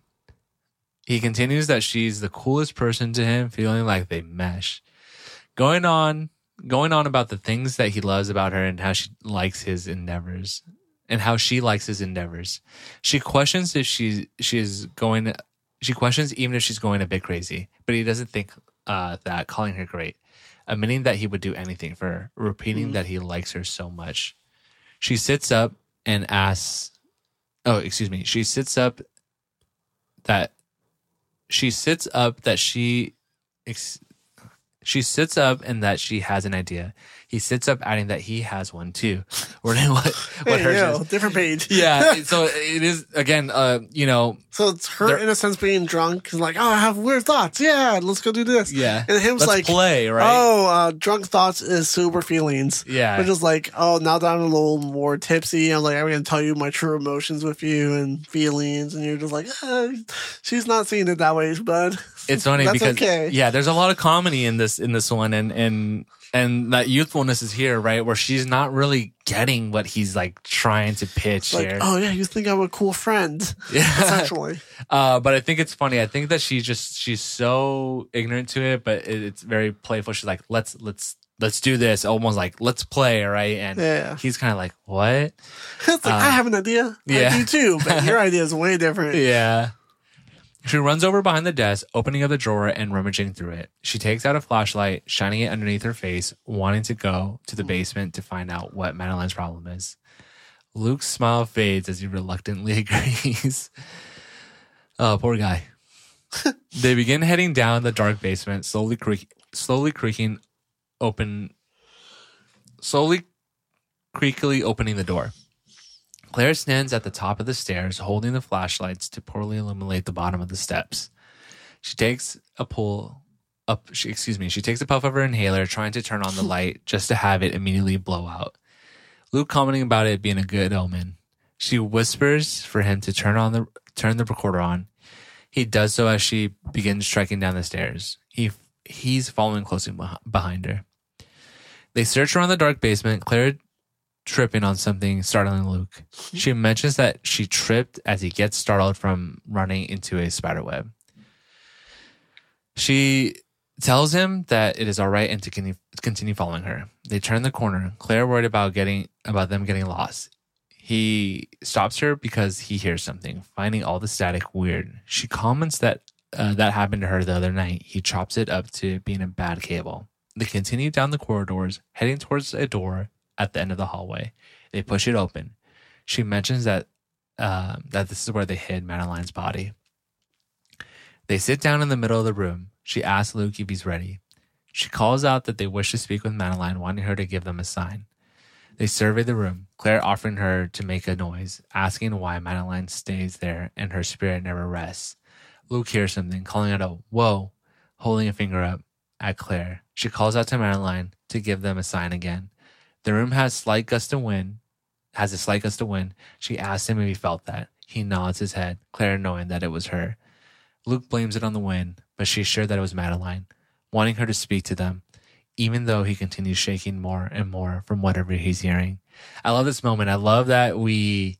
He continues that she's the coolest person to him, feeling like they mesh. Going on, going on about the things that he loves about her and how she likes his endeavors and how she likes his endeavors. She questions if she she is going. She questions even if she's going a bit crazy, but he doesn't think uh, that calling her great, admitting that he would do anything for her, repeating that he likes her so much. She sits up and asks, "Oh, excuse me." She sits up that she sits up that she ex- she sits up and that she has an idea. He sits up adding that he has one too. Or what what Hey, hers yo, is. different page. Yeah, so it is again uh you know, So it's her in a sense being drunk, is like, oh, I have weird thoughts. Yeah, let's go do this. yeah. And him's Let's like, play, right? oh, uh, drunk thoughts is sober feelings. yeah. Which is like, oh, now that I'm a little more tipsy, I'm like, I'm going to tell you my true emotions with you and feelings. And you're just like, ah, she's not seeing it that way, bud. it's funny That's because okay. yeah, there's a lot of comedy in this in this one and and and that youthfulness is here, right? Where she's not really getting what he's like trying to pitch Like, here. oh, yeah, you think I'm a cool friend. yeah. Essentially. Uh, but I think it's funny. I think that she's just she's so ignorant to it, but it, it's very playful. She's like, let's let's let's do this, almost like let's play, right? And Yeah. he's kind of like, what? It's like, I have an idea. yeah. I do too, but your idea is way different. Yeah. She runs over behind the desk, opening up the drawer and rummaging through it. She takes out a flashlight, shining it underneath her face, wanting to go to the mm. basement to find out what Madeline's problem is. Luke's smile fades as he reluctantly agrees. Oh, poor guy. they begin heading down the dark basement, slowly creak, slowly creaking open, slowly creakily opening the door. Claire stands at the top of the stairs, holding the flashlights to poorly illuminate the bottom of the steps. She takes a pull up. She, excuse me. She takes a puff of her inhaler, trying to turn on the light just to have it immediately blow out. Luke commenting about it being a good omen. She whispers for him to turn on the turn the recorder on. He does so as she begins trekking down the stairs. He he's following closely behind her. They search around the dark basement. Claire tripping on something startling Luke. She mentions that she tripped as he gets startled from running into a spider web. She tells him that it is all right and to continue, continue following her. They turn the corner. Claire worried about getting about them getting lost. He stops her because he hears something, finding all the static weird. She comments that uh, that happened to her the other night. He chops it up to being a bad cable. They continue down the corridors, heading towards a door at the end of the hallway. They push it open. She mentions that uh, that this is where they hid Madeline's body. They sit down in the middle of the room. She asks Luke if he's ready. She calls out that they wish to speak with Madeline, wanting her to give them a sign. They survey the room, Claire offering her to make a noise, asking why Madeline stays there and her spirit never rests. Luke hears something, calling out a whoa, holding a finger up at Claire. She calls out to Madeline to give them a sign again. The room has slight gust of wind, has a slight gust of wind. She asks him if he felt that. He nods his head, Claire knowing that it was her. Luke blames it on the wind, but she's sure that it was Madeline, wanting her to speak to them, even though he continues shaking more and more from whatever he's hearing. I love this moment. I love that we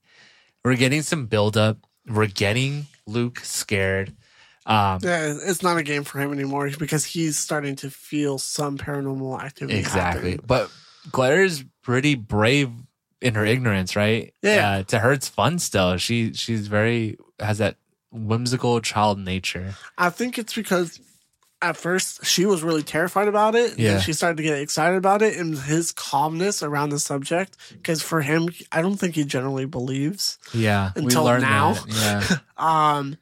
we're getting some build up. We're getting Luke scared. Um, Yeah, it's not a game for him anymore because he's starting to feel some paranormal activity. exactly. happening. But Claire is pretty brave in her ignorance, right? Yeah. Uh, to her, it's fun still. She she's very has that whimsical child nature. I think it's because at first she was really terrified about it. Yeah. And she started to get excited about it and his calmness around the subject. Because for him, I don't think he generally believes. Yeah, Until we learned now. That. Yeah. Um,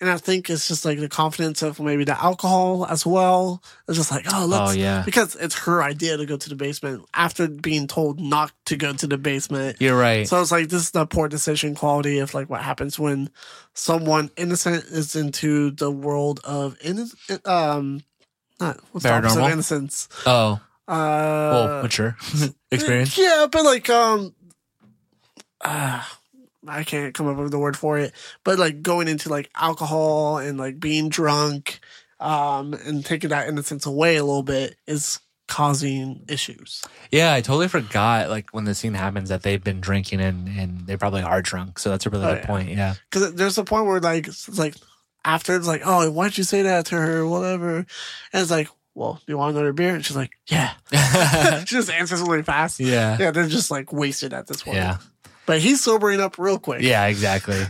and I think it's just like the confidence of maybe the alcohol as well. It's just like, oh, let's, Oh, yeah. because it's her idea to go to the basement after being told not to go to the basement. You're right. So it's like this is the poor decision quality of like what happens when someone innocent is into the world of innocent. Um, not what's the Paranormal? innocence. oh, Uh, well, mature experience. Yeah, but like um, uh, I can't come up with the word for it. But like going into like alcohol and like being drunk, um, and taking that innocence away a little bit is causing issues. Yeah, I totally forgot. Like when the scene happens, that they've been drinking and and they probably are drunk. So that's a really Oh, good yeah. point. Yeah. because there's a point where like it's like after it's like oh why'd you say that to her whatever and it's like well do you want another beer and she's like yeah she just answers really fast yeah. yeah they're just like wasted at this point Yeah. But he's sobering up real quick Yeah, exactly.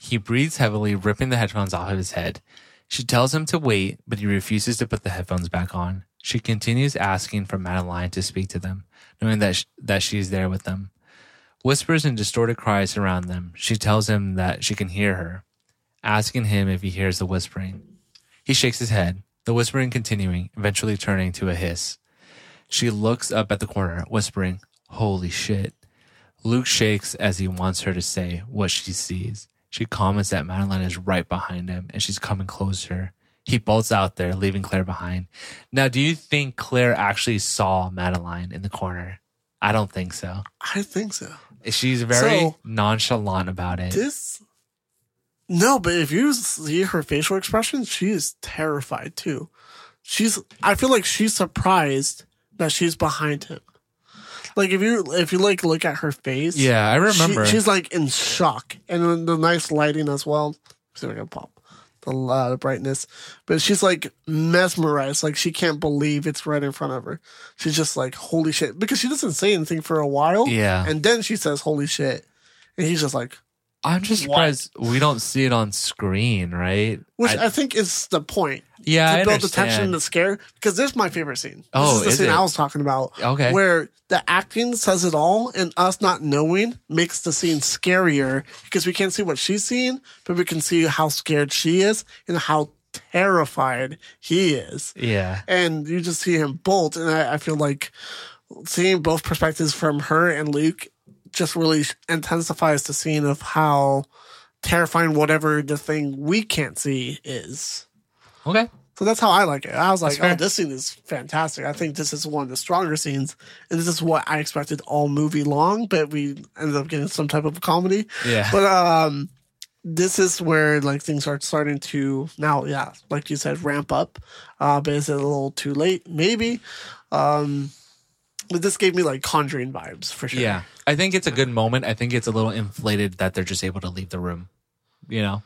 He breathes heavily, ripping the headphones off of his head. She tells him to wait, but he refuses to put the headphones back on. She continues asking for Madeline to speak to them, knowing that sh- that she's there with them. Whispers and distorted cries surround them. She tells him that she can hear her, asking him if he hears the whispering. He shakes his head, the whispering continuing, eventually turning to a hiss. She looks up at the corner, whispering, Holy shit. Luke shakes as he wants her to say what she sees. She comments that Madeline is right behind him and she's coming closer. He bolts out there, leaving Claire behind. Now, do you think Claire actually saw Madeline in the corner? I don't think so. i think so She's very So- nonchalant about it. this no but if you see her facial expression she is terrified too she's i feel like she's surprised that she's behind him like if you if you like look at her face yeah, I remember. She, she's like in shock, and then the nice lighting as well. See if I can pop the uh, brightness, but she's like mesmerized, like she can't believe it's right in front of her. She's just like, "Holy shit!" Because she doesn't say anything for a while, yeah. and then she says, "Holy shit," and he's just like, I'm just What? surprised we don't see it on screen, right? which I- I, think is the point yeah, I to build the tension and the scare. Because this is my favorite scene. This Oh, is the is scene it? I was talking about. Okay. where the acting says it all and us not knowing makes the scene scarier because we can't see what she's seeing, but we can see how scared she is and how terrified he is. yeah. And you just see him bolt. And I, I feel like seeing both perspectives from her and Luke just really intensifies the scene of how terrifying whatever the thing we can't see is. Okay. So that's how I like it. I was like, oh, this scene is fantastic. I think this is one of the stronger scenes. And this is what I expected all movie long, but we ended up getting some type of comedy. Yeah. But um this is where like things are starting to now, yeah, like you said, ramp up. Uh but is it a little too late? Maybe. Um this gave me like conjuring vibes for sure. Yeah. I think it's a good moment. I think it's a little inflated that they're just able to leave the room. You know?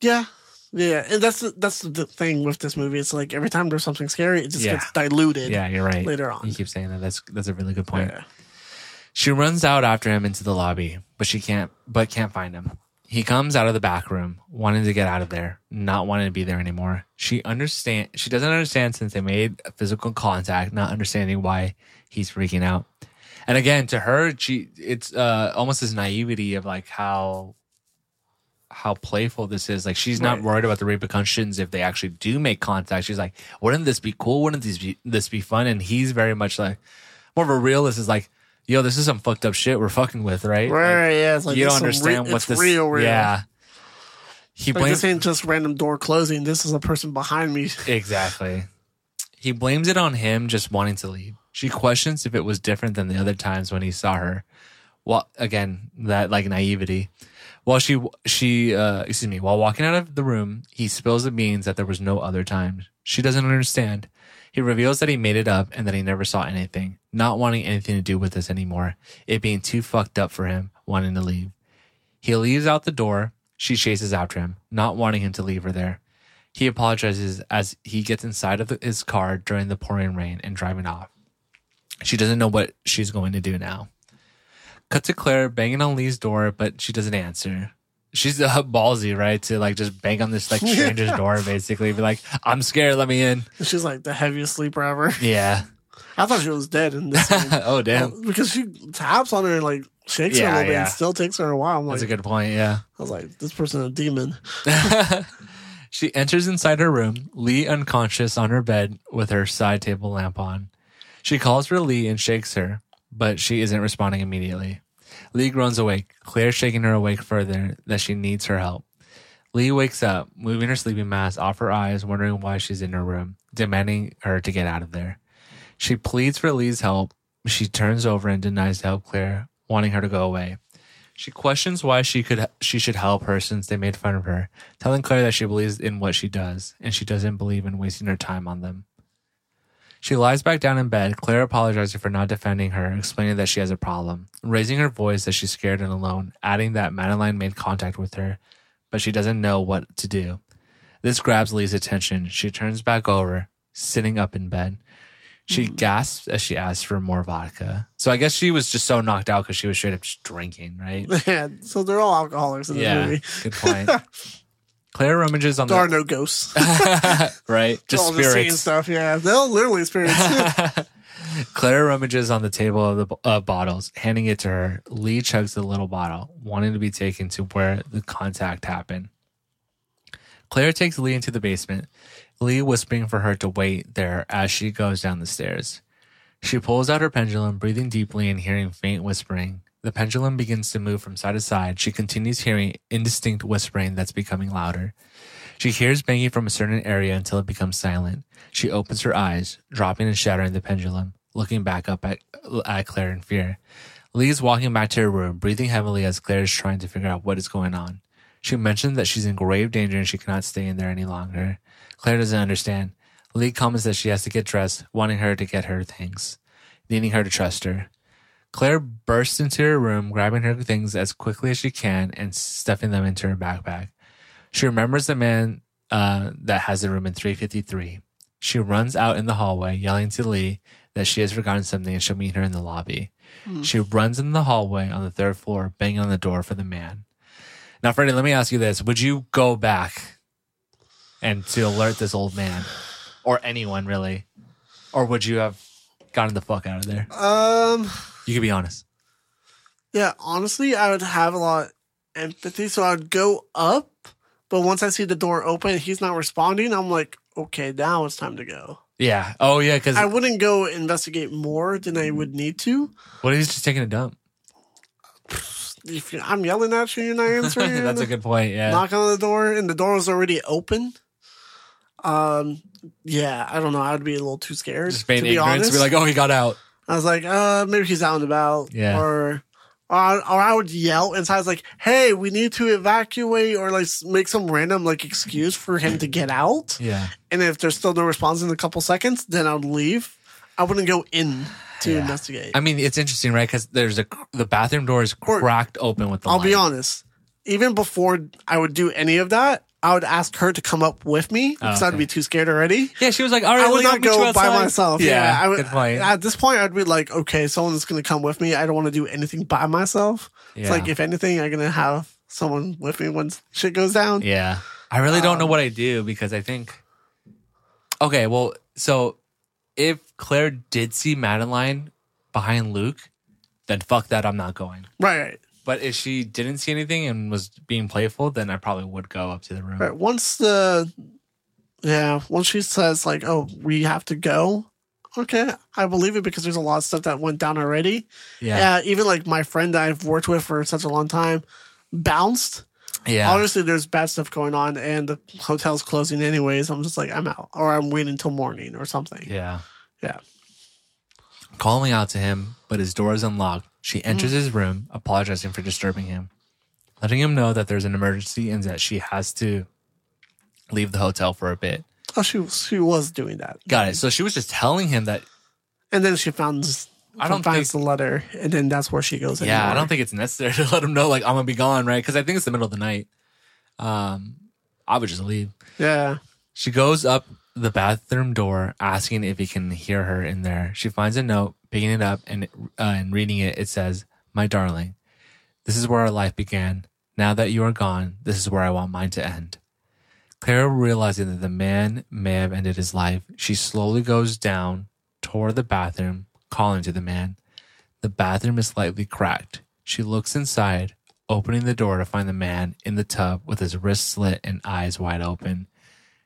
Yeah. Yeah. And that's the, that's the thing with this movie. It's like every time there's something scary, it just Yeah. gets diluted. Yeah, you're right. Later on. You keep saying that. That's that's a really good point. Yeah. She runs out after him into the lobby, but she can't but can't find him. He comes out of the back room, wanting to get out of there, not wanting to be there anymore. She understand she doesn't understand since they made a physical contact, not understanding why he's freaking out. And again, to her, she it's uh, almost this naivety of like how how playful this is. Like she's not Right. worried about the repercussions if they actually do make contact. She's like, wouldn't this be cool? Wouldn't this be this be fun? And he's very much like more of a realist. Is like, yo, this is some fucked up shit we're fucking with, right? Like, Right, yeah. It's like you don't understand re- what this. real, real. Yeah. He Like blames this ain't just random door closing. This is a person behind me. Exactly. He blames it on him just wanting to leave. She questions if it was different than the other times when he saw her. Well, again, that like naivety. While she she uh excuse me, while walking out of the room, he spills the beans that there was no other time. She doesn't understand. He reveals that he made it up and that he never saw anything, not wanting anything to do with this anymore. It being too fucked up for him, wanting to leave. He leaves out the door. She chases after him, not wanting him to leave her there. He apologizes as he gets inside of his car during the pouring rain and driving off. She doesn't know what she's going to do now. Cut to Claire banging on Lee's door, but she doesn't answer. She's uh, ballsy, right? To like just bang on this like stranger's door, basically. Be like, "I'm scared, let me in." She's like the heaviest sleeper ever. Yeah. I thought she was dead in this oh damn, because she taps on her and like shakes her a Yeah, little bit yeah. and still takes her a while. I'm like, that's a good point. Yeah. I was like, this person a demon. She enters inside her room, Lee unconscious on her bed with her side table lamp on. She calls for Lee and shakes her, but she isn't responding immediately. Lee groans awake, Claire shaking her awake further that she needs her help. Lee wakes up, moving her sleeping mask off her eyes, wondering why she's in her room, demanding her to get out of there. She pleads for Lee's help. She turns over and denies to help Claire, wanting her to go away. She questions why she could she should help her since they made fun of her, telling Claire that she believes in what she does and she doesn't believe in wasting her time on them. She lies back down in bed, Claire apologizing for not defending her, explaining that she has a problem, raising her voice that she's scared and alone, adding that Madeline made contact with her, but she doesn't know what to do. This grabs Lee's attention. She turns back over, sitting up in bed. She mm-hmm. gasps as she asks for more vodka. So I guess she was just so knocked out because she was straight up just drinking, right? Yeah, so they're all alcoholics in yeah, movie. good point. Claire rummages on There are the no ghosts. right, just all just seeing stuff. Yeah, they'll literally experience. Claire rummages on the table of the uh, bottles, handing it to her. Lee chugs the little bottle, wanting to be taken to where the contact happened. Claire takes Lee into the basement, Lee whispering for her to wait there as she goes down the stairs. She pulls out her pendulum, breathing deeply and hearing faint whispering. The pendulum begins to move from side to side. She continues hearing indistinct whispering that's becoming louder. She hears banging from a certain area until it becomes silent. She opens her eyes, dropping and shattering the pendulum, looking back up at, at Claire in fear. Lee is walking back to her room, breathing heavily as Claire is trying to figure out what is going on. She mentions that she's in grave danger and she cannot stay in there any longer. Claire doesn't understand. Lee comments that she has to get dressed, wanting her to get her things, needing her to trust her. Claire bursts into her room, grabbing her things as quickly as she can and stuffing them into her backpack. She remembers the man uh, that has the room in 353. She runs out in the hallway, yelling to Lee that she has forgotten something and she'll meet her in the lobby. She runs in the hallway on the third floor, banging on the door for the man. Now, Freddie, let me ask you this. Would you go back and to alert this old man or anyone really? Or would you have gotten the fuck out of there? um, You could be honest. yeah, honestly, I would have a lot of empathy, so I would go up. But once I see the door open, he's not responding. I'm like, okay, now it's time to go. Yeah. Oh, yeah. Because I wouldn't go investigate more than I would need to. what if he's just taking a dump? If you, I'm yelling at you, you're not answering. That's a good point. Yeah. knock on the door and the door was already open. Um, yeah, I don't know. I'd be a little too scared just to be ignorant honest. to be like, oh, he got out. I was like, uh, maybe he's out and about, Yeah. or. Or, I- or I would yell inside, I was like, "Hey, we need to evacuate," or like make some random like excuse for him to get out. Yeah. And if there's still no response in a couple seconds, then I'd leave. I wouldn't go in to Yeah. investigate. I mean, it's interesting, right? Because there's a the bathroom door is Or- cracked open with the. I'll be honest. Even before I would do any of that, I would ask her to come up with me because Oh, I'd be too scared already. Yeah, she was like, "All right, I would not I'll meet you go by myself. Yeah, Yeah, I would, good point. At this point, I'd be like, okay, someone's going to come with me. I don't want to do anything by myself. It's like, if anything, I'm going to have someone with me when shit goes down. Yeah. I really don't Um, know what I do because I think. Okay, well, so if Claire did see Madeline behind Luke, then fuck that, I'm not going. Right, But if she didn't see anything and was being playful, then I probably would go up to the room. right. Once the yeah, once she says like, "Oh, we have to go," okay, I believe it because there's a lot of stuff that went down already. Yeah. Yeah, even like my friend that I've worked with for such a long time bounced. Yeah. Obviously, there's bad stuff going on, and the hotel's closing anyways. I'm just like, I'm out, or I'm waiting till morning or something. Yeah. Yeah. Calling out to him, but his door is unlocked. She enters his room, apologizing for disturbing him, letting him know that there's an emergency and that she has to leave the hotel for a bit. Oh, she she was doing that. Got it. So she was just telling him that. And then she found I don't finds think- the letter, and then that's where she goes. Yeah, I don't think it's necessary to let him know like I'm gonna be gone, right? Because I think it's the middle of the night. Um, I would just leave. Yeah, She goes up the bathroom door, asking if he can hear her in there. She finds a note, picking it up and uh, and reading it. It says, "My darling, this is where our life began. Now that you are gone, this is where I want mine to end." Clara, realizing that the man may have ended his life, she slowly goes down toward the bathroom, calling to the man. The bathroom is slightly cracked. She looks inside, opening the door to find the man in the tub with his wrists slit and eyes wide open.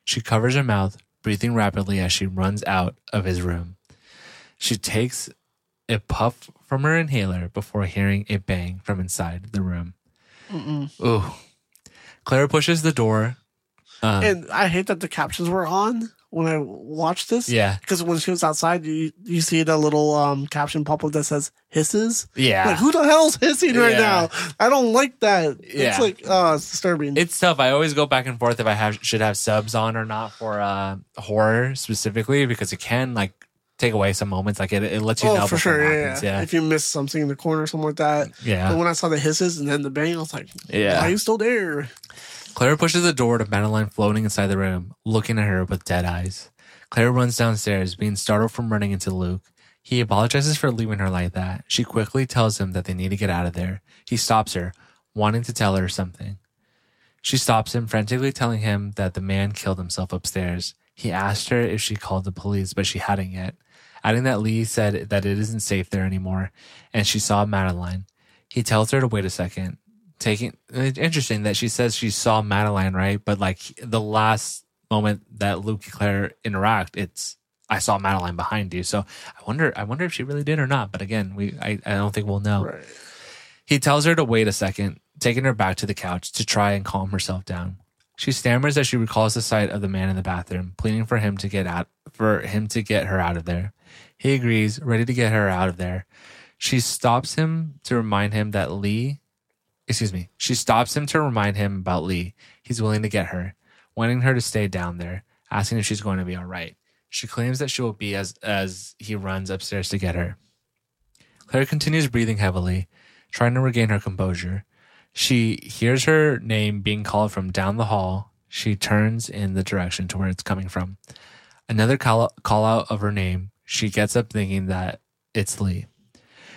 She covers her mouth, breathing rapidly as she runs out of his room. She takes a puff from her inhaler before hearing a bang from inside the room. Ooh. Clara pushes the door. Um, and I hate that the captions were on when I watched this. Yeah. because when she was outside, you you see the little um caption pop up that says hisses. yeah. Like who the hell's hissing right Yeah. now? I don't like that. Yeah. It's like oh, it's disturbing. It's tough. I always go back and forth if I have should have subs on or not for uh, horror specifically because it can like take away some moments. Like it, it lets you oh, know oh, for sure. Yeah, yeah. Yeah, If you miss something in the corner or something like that. yeah. But when I saw the hisses and then the bang, I was like, Yeah. are you still there? Clara pushes the door to Madeline floating inside the room, looking at her with dead eyes. Claire runs downstairs, being startled from running into Luke. He apologizes for leaving her like that. She quickly tells him that they need to get out of there. He stops her, wanting to tell her something. She stops him, frantically telling him that the man killed himself upstairs. He asked her if she called the police, but she hadn't yet, adding that Lee said that it isn't safe there anymore, and she saw Madeline. He tells her to wait a second, taking it's interesting that she says she saw Madeline, right? But like the last moment that Luke and Claire interact, it's I saw Madeline behind you. So I wonder I wonder if she really did or not. But again, we I, I don't think we'll know. Right. He tells her to wait a second, taking her back to the couch to try and calm herself down. She stammers as she recalls the sight of the man in the bathroom, pleading for him to get out for him to get her out of there. He agrees, ready to get her out of there. She stops him to remind him that Lee excuse me. She stops him to remind him about Lee. He's willing to get her, wanting her to stay down there, asking if she's going to be all right. She claims that she will be as as he runs upstairs to get her. Claire continues breathing heavily, trying to regain her composure. She hears her name being called from down the hall. She turns in the direction to where it's coming from. Another call, call out of her name. She gets up thinking that it's Lee.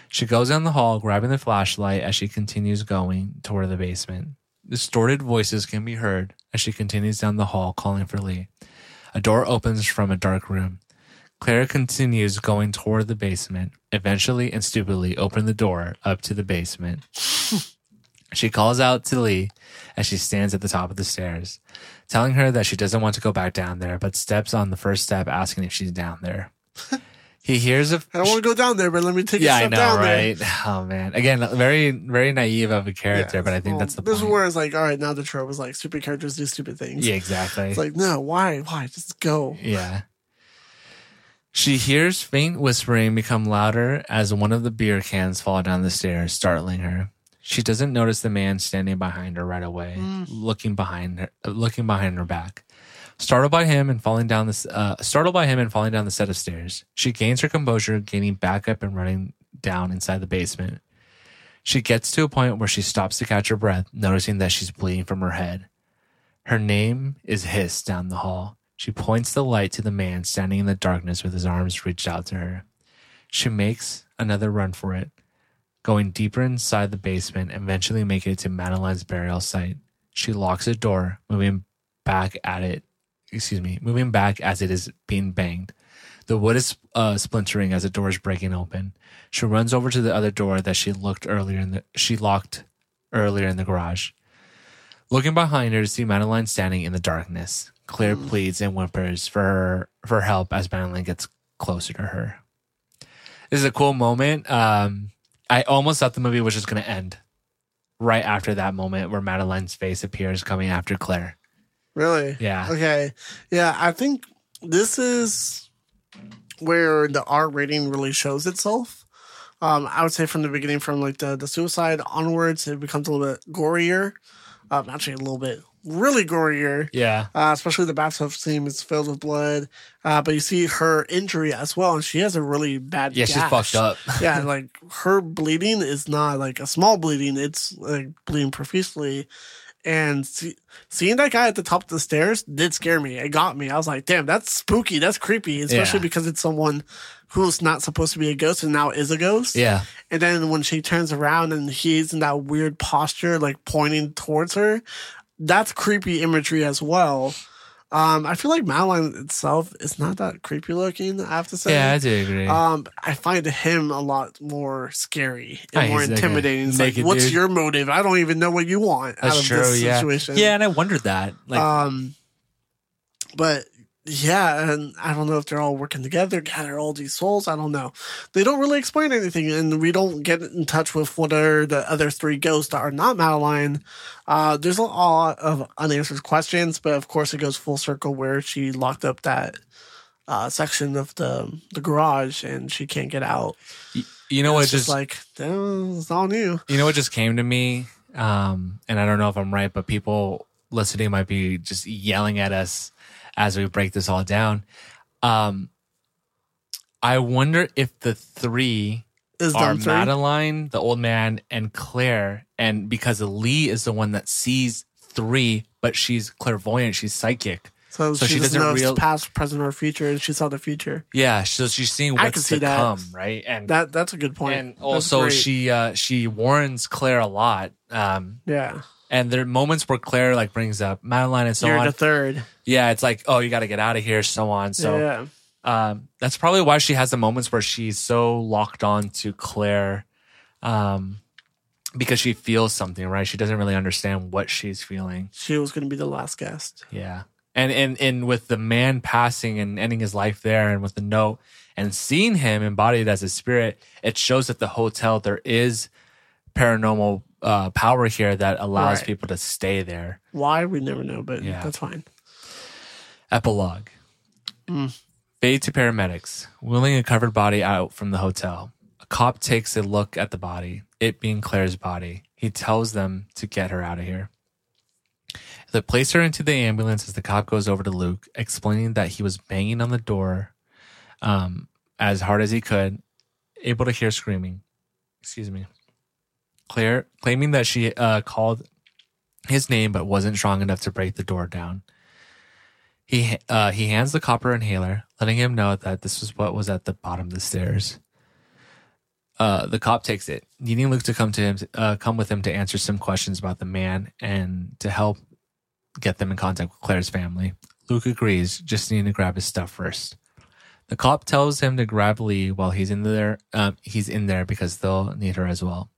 She goes down the hall, grabbing the flashlight as she continues going toward the basement. Distorted voices can be heard as she continues down the hall, calling for Lee. A door opens from a dark room. Clara continues going toward the basement, eventually and stupidly open the door up to the basement. She calls out to Lee as she stands at the top of the stairs, telling her that she doesn't want to go back down there, but steps on the first step asking if she's down there. he hears a I don't want to go down there, but let me take yeah, a I step know, down there. right? Oh man, again, very, very naive of a character, Yeah. but I think Well, that's the this point. is where it's like, all right, now the trope is like stupid characters do stupid things. yeah, exactly. It's like, no, why? Why? Just go. yeah. She hears faint whispering become louder as one of the beer cans fall down the stairs, startling her. She doesn't notice the man standing behind her right away, looking behind her, looking behind her back. Startled by him and falling down this, uh, startled by him and falling down the set of stairs, she gains her composure, gaining back up and running down inside the basement. She gets to a point where she stops to catch her breath, noticing that she's bleeding from her head. Her name is hissed down the hall. She points the light to the man standing in the darkness with his arms reached out to her. She makes another run for it, going deeper inside the basement, eventually making it to Madeline's burial site. She locks the door, moving back at it, excuse me, moving back as it is being banged. The wood is uh, splintering as the door is breaking open. She runs over to the other door that she looked earlier in the she locked earlier in the garage. Looking behind her to see Madeline standing in the darkness. Claire pleads and whimpers for her for help as Madeline gets closer to her. This is a cool moment. Um, I almost thought the movie was just going to end right after that moment where Madeline's face appears coming after Claire. Really? Yeah. Okay. Yeah, I think this is where the R rating really shows itself. Um, I would say from the beginning, from like the, the suicide onwards, it becomes a little bit gorier. Um, actually, a little bit really gorier. Yeah. Uh, especially the bathtub scene is filled with blood. Uh, but you see her injury as well, and she has a really bad. Yeah, she's fucked up. yeah, like her bleeding is not like a small bleeding; it's like bleeding profusely. And see, seeing that guy at the top of the stairs did scare me. It got me. I was like, "Damn, that's spooky. That's creepy." Especially Yeah. because it's someone who's not supposed to be a ghost and now is a ghost. Yeah. And then when she turns around and he's in that weird posture, like pointing towards her, that's creepy imagery as well. Um, I feel like Madeline itself is not that creepy looking. I have to say. Yeah, I do agree. Um, I find him a lot more scary and Oh, more he's like a intimidating. Like, what's dude. your motive? I don't even know what you want out of true. this Yeah. situation. Yeah, and I wondered that. Like, Um, but yeah, and I don't know if they're all working together, gather all these souls. I don't know. They don't really explain anything, and we don't get in touch with what are the other three ghosts that are not Madeline. Uh, there's a lot of unanswered questions, but of course, it goes full circle where she locked up that uh, section of the the garage and she can't get out. y- you know what it's just, just like "Damn, it's all new. you know what just came to me um and i don't know if i'm right but people listening might be just yelling at us as we break this all down um i wonder if the three Is are three? madeline the old man and claire and because lee is the one that sees three but she's clairvoyant she's psychic So, so she, she doesn't know real- past, present, or future, and she saw the future. yeah so she's seeing I what's can see to that. come right and That that's a good point. and That's also great. she uh she warns claire a lot um yeah, And there are moments where Claire like brings up Madeline and so you're on. the third. yeah, it's like, oh, you got to get out of here, so on. So yeah, um, that's probably why she has the moments where she's so locked on to Claire, um, because she feels something, right? She doesn't really understand what she's feeling. she was going to be the last guest. Yeah, and and and with the man passing and ending his life there, and with the note and seeing him embodied as a spirit, it shows that the hotel there is paranormal uh, power here that allows Right. people to stay there. Why we never know, but Yeah. that's fine. Epilogue. Mm. Fade to paramedics, wheeling a covered body out from the hotel. A cop takes a look at the body, it being Claire's body. He tells them to get her out of here. They place her into the ambulance as the cop goes over to Luke, explaining that he was banging on the door um, as hard as he could, able to hear screaming. Excuse me. Claire claiming that she uh, called his name but wasn't strong enough to break the door down. He uh, he hands the copper inhaler, letting him know that this was what was at the bottom of the stairs. Uh, the cop takes it, needing Luke to come to him, uh, come with him to answer some questions about the man and to help get them in contact with Claire's family. Luke agrees, just needing to grab his stuff first. The cop tells him to grab Lee while he's in there. Um, he's in there because they'll need her as well.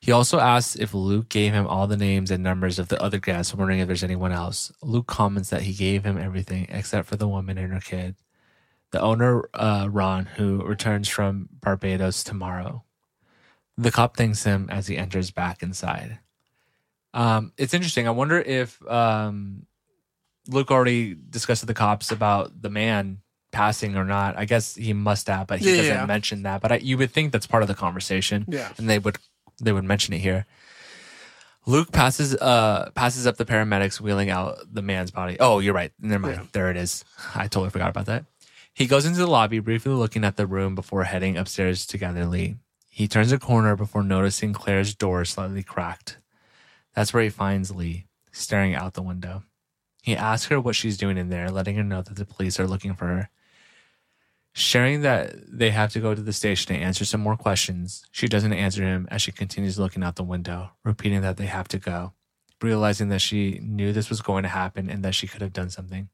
He also asks if Luke gave him all the names and numbers of the other guests, wondering if there's anyone else. Luke comments that he gave him everything except for the woman and her kid. The owner, uh, Ron, who returns from Barbados tomorrow. The cop thanks him as he enters back inside. Um, it's interesting. I wonder if um, Luke already discussed with the cops about the man passing or not. I guess he must have, but he Yeah, doesn't yeah. mention that. But I, you would think that's part of the conversation Yeah. and they would they would mention it here. Luke passes uh passes up the paramedics wheeling out the man's body. Oh, you're right. Never mind. Yeah. There it is. I totally forgot about that. He goes into the lobby, briefly looking at the room before heading upstairs to gather Lee. He turns a corner before noticing Claire's door slightly cracked. That's where he finds Lee, staring out the window. He asks her what she's doing in there, letting her know that the police are looking for her. Sharing that they have to go to the station to answer some more questions, she doesn't answer him as she continues looking out the window, repeating that they have to go, realizing that she knew this was going to happen and that she could have done something.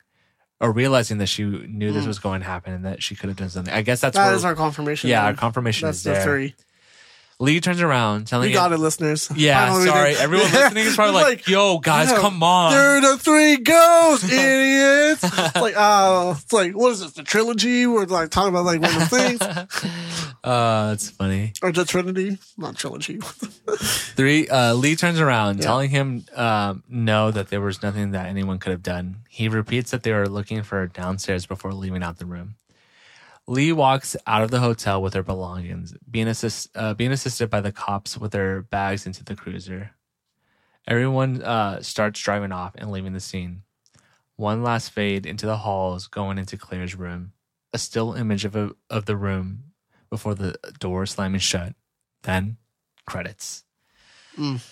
or realizing that she knew this hmm. was going to happen and that she could have done something. I guess that's. That where is our confirmation. yeah, then. our confirmation That's is the there. three. Lee turns around, telling him. You got it- listeners. Yeah, Finally, sorry. Everyone listening is probably It's like, "Yo, guys, yeah, come on." There are the three ghosts, idiots. It's like, uh, it's like, what is this? The trilogy? We're like talking about like random things, Uh, that's funny. or the Trinity? Not trilogy. Three. Uh, Lee turns around, Yeah. telling him um, no, that there was nothing that anyone could have done. He repeats that they were looking for her downstairs before leaving out the room. Lee walks out of the hotel with her belongings, being assist, uh, being assisted by the cops with their bags into the cruiser. Everyone uh, starts driving off and leaving the scene. One last fade into the halls, going into Claire's room. A still image of a, of the room before the door slamming shut. Then credits. Mm.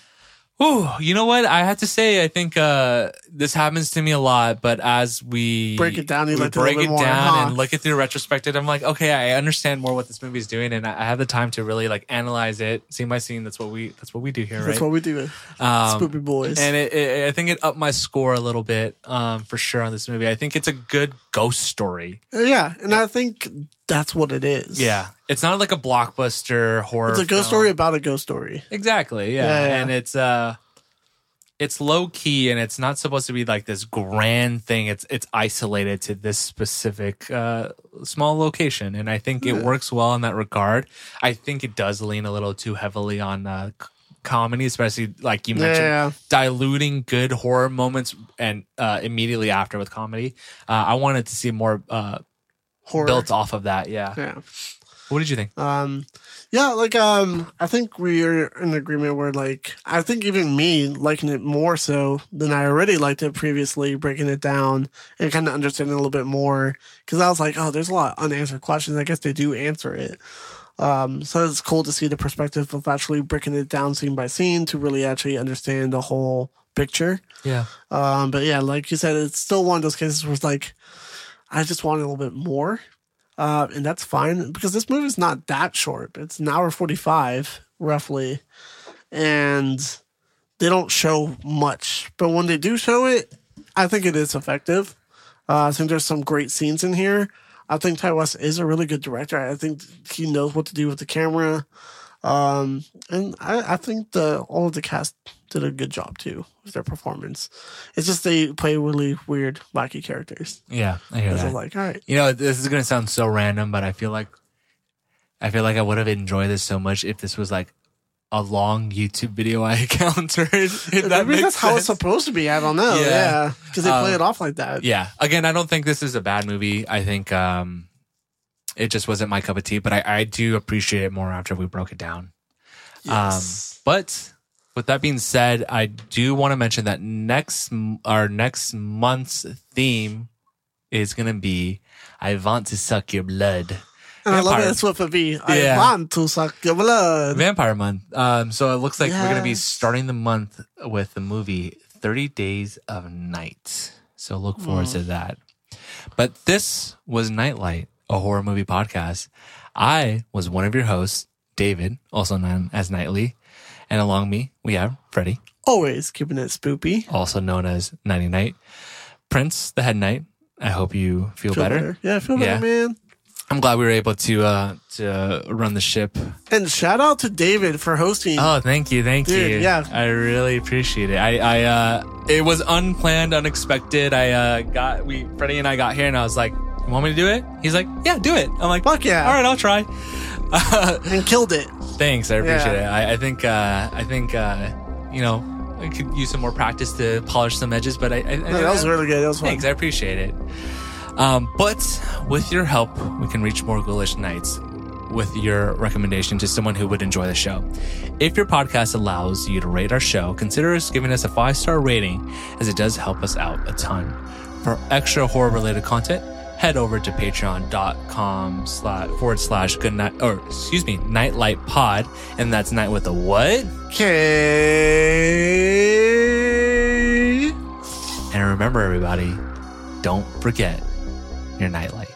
Ooh, you know what? I have to say, I think uh, this happens to me a lot. But as we Break it down, you we like to a break it bit more, down huh? and look at it through retrospective. I'm like, okay, I understand more what this movie is doing, and I have the time to really like analyze it, scene by scene. That's what we that's what we do here, right? That's what we do. Um, Spoopy boys. and it, it, I think it upped my score a little bit um, for sure on this movie. I think it's a good ghost story. Yeah, and I think that's what it is. Yeah, it's not like a blockbuster horror. It's a ghost film. story about a ghost story. Exactly. Yeah. Yeah, yeah. And it's uh it's low key and it's not supposed to be like this grand thing. It's it's isolated to this specific uh small location and I think it works well in that regard. I think it does lean a little too heavily on uh c- comedy especially like you mentioned Yeah. diluting good horror moments and uh immediately after with comedy. Uh I wanted to see more uh Horror. built off of that. Yeah. Yeah. What did you think? Um, yeah, like um, I think we are in agreement where like I think even me liking it more so than I already liked it previously, breaking it down and kind of understanding a little bit more because I was like, oh, there's a lot of unanswered questions. I guess they do answer it. Um, so it's cool to see the perspective of actually breaking it down scene by scene to really actually understand the whole picture. Yeah. Um, but yeah, like you said, it's still one of those cases where it's like, I just want a little bit more. Uh, and that's fine because this movie's not that short. It's an hour 45, roughly. And they don't show much. But when they do show it, I think it is effective. Uh, I think there's some great scenes in here. I think Ti West is a really good director. I think he knows what to do with the camera. Um, and I, I think the all of the cast did a good job too with their performance. It's just they play really weird, wacky characters. Yeah, I hear that. I'm like, all right, You know, this is gonna sound so random, but I feel like I feel like I would have enjoyed this so much if this was like a long YouTube video I encountered. That maybe makes that's how it's supposed to be. I don't know. Yeah. Yeah, because they play Um, it off like that. Yeah. Again, I don't think this is a bad movie. I think um it just wasn't my cup of tea, but I, I do appreciate it more after we broke it down. Yes. Um, but with that being said, I do want to mention that next our next month's theme is going to be "I want to suck your blood." and I love it. It's with a V. Yeah. I want to suck your blood. Vampire Month. Um, so it looks like we're going to be starting the month with the movie 30 Days of Night. So look forward Mm. to that. But this was Knight Light, a horror movie podcast. I was one of your hosts, David, also known as Nightly. And along me, we have Freddie, Always keeping it spoopy. also known as Nighty Night. Prince, the head knight. I hope you feel, Feel better. Yeah, I feel Yeah. better, man. I'm glad we were able to uh, to run the ship And shout out to David for hosting. Oh, thank you, thank Dude, you. yeah. I really appreciate it. I, I, uh, it was unplanned, unexpected. I, uh, got we Freddie and I got here, and I was like, "You want me to do it?" He's like, "Yeah, do it." I'm like, Fuck yeah. all right, I'll try." and killed it. Thanks, I appreciate Yeah. it. I, I think, uh, I think, uh, you know, I could use some more practice to polish some edges, but I, I, I No, that was really good. That was fun. Thanks, I appreciate it. Um, but with your help, we can reach more Ghoulish Knights with your recommendation to someone who would enjoy the show. If your podcast allows you to rate our show, consider us giving us a five star rating, as it does help us out a ton. For extra horror related content, head over to patreon.com slash forward slash good night or excuse me nightlight pod and that's night with a what Okay. and remember everybody don't forget your nightlight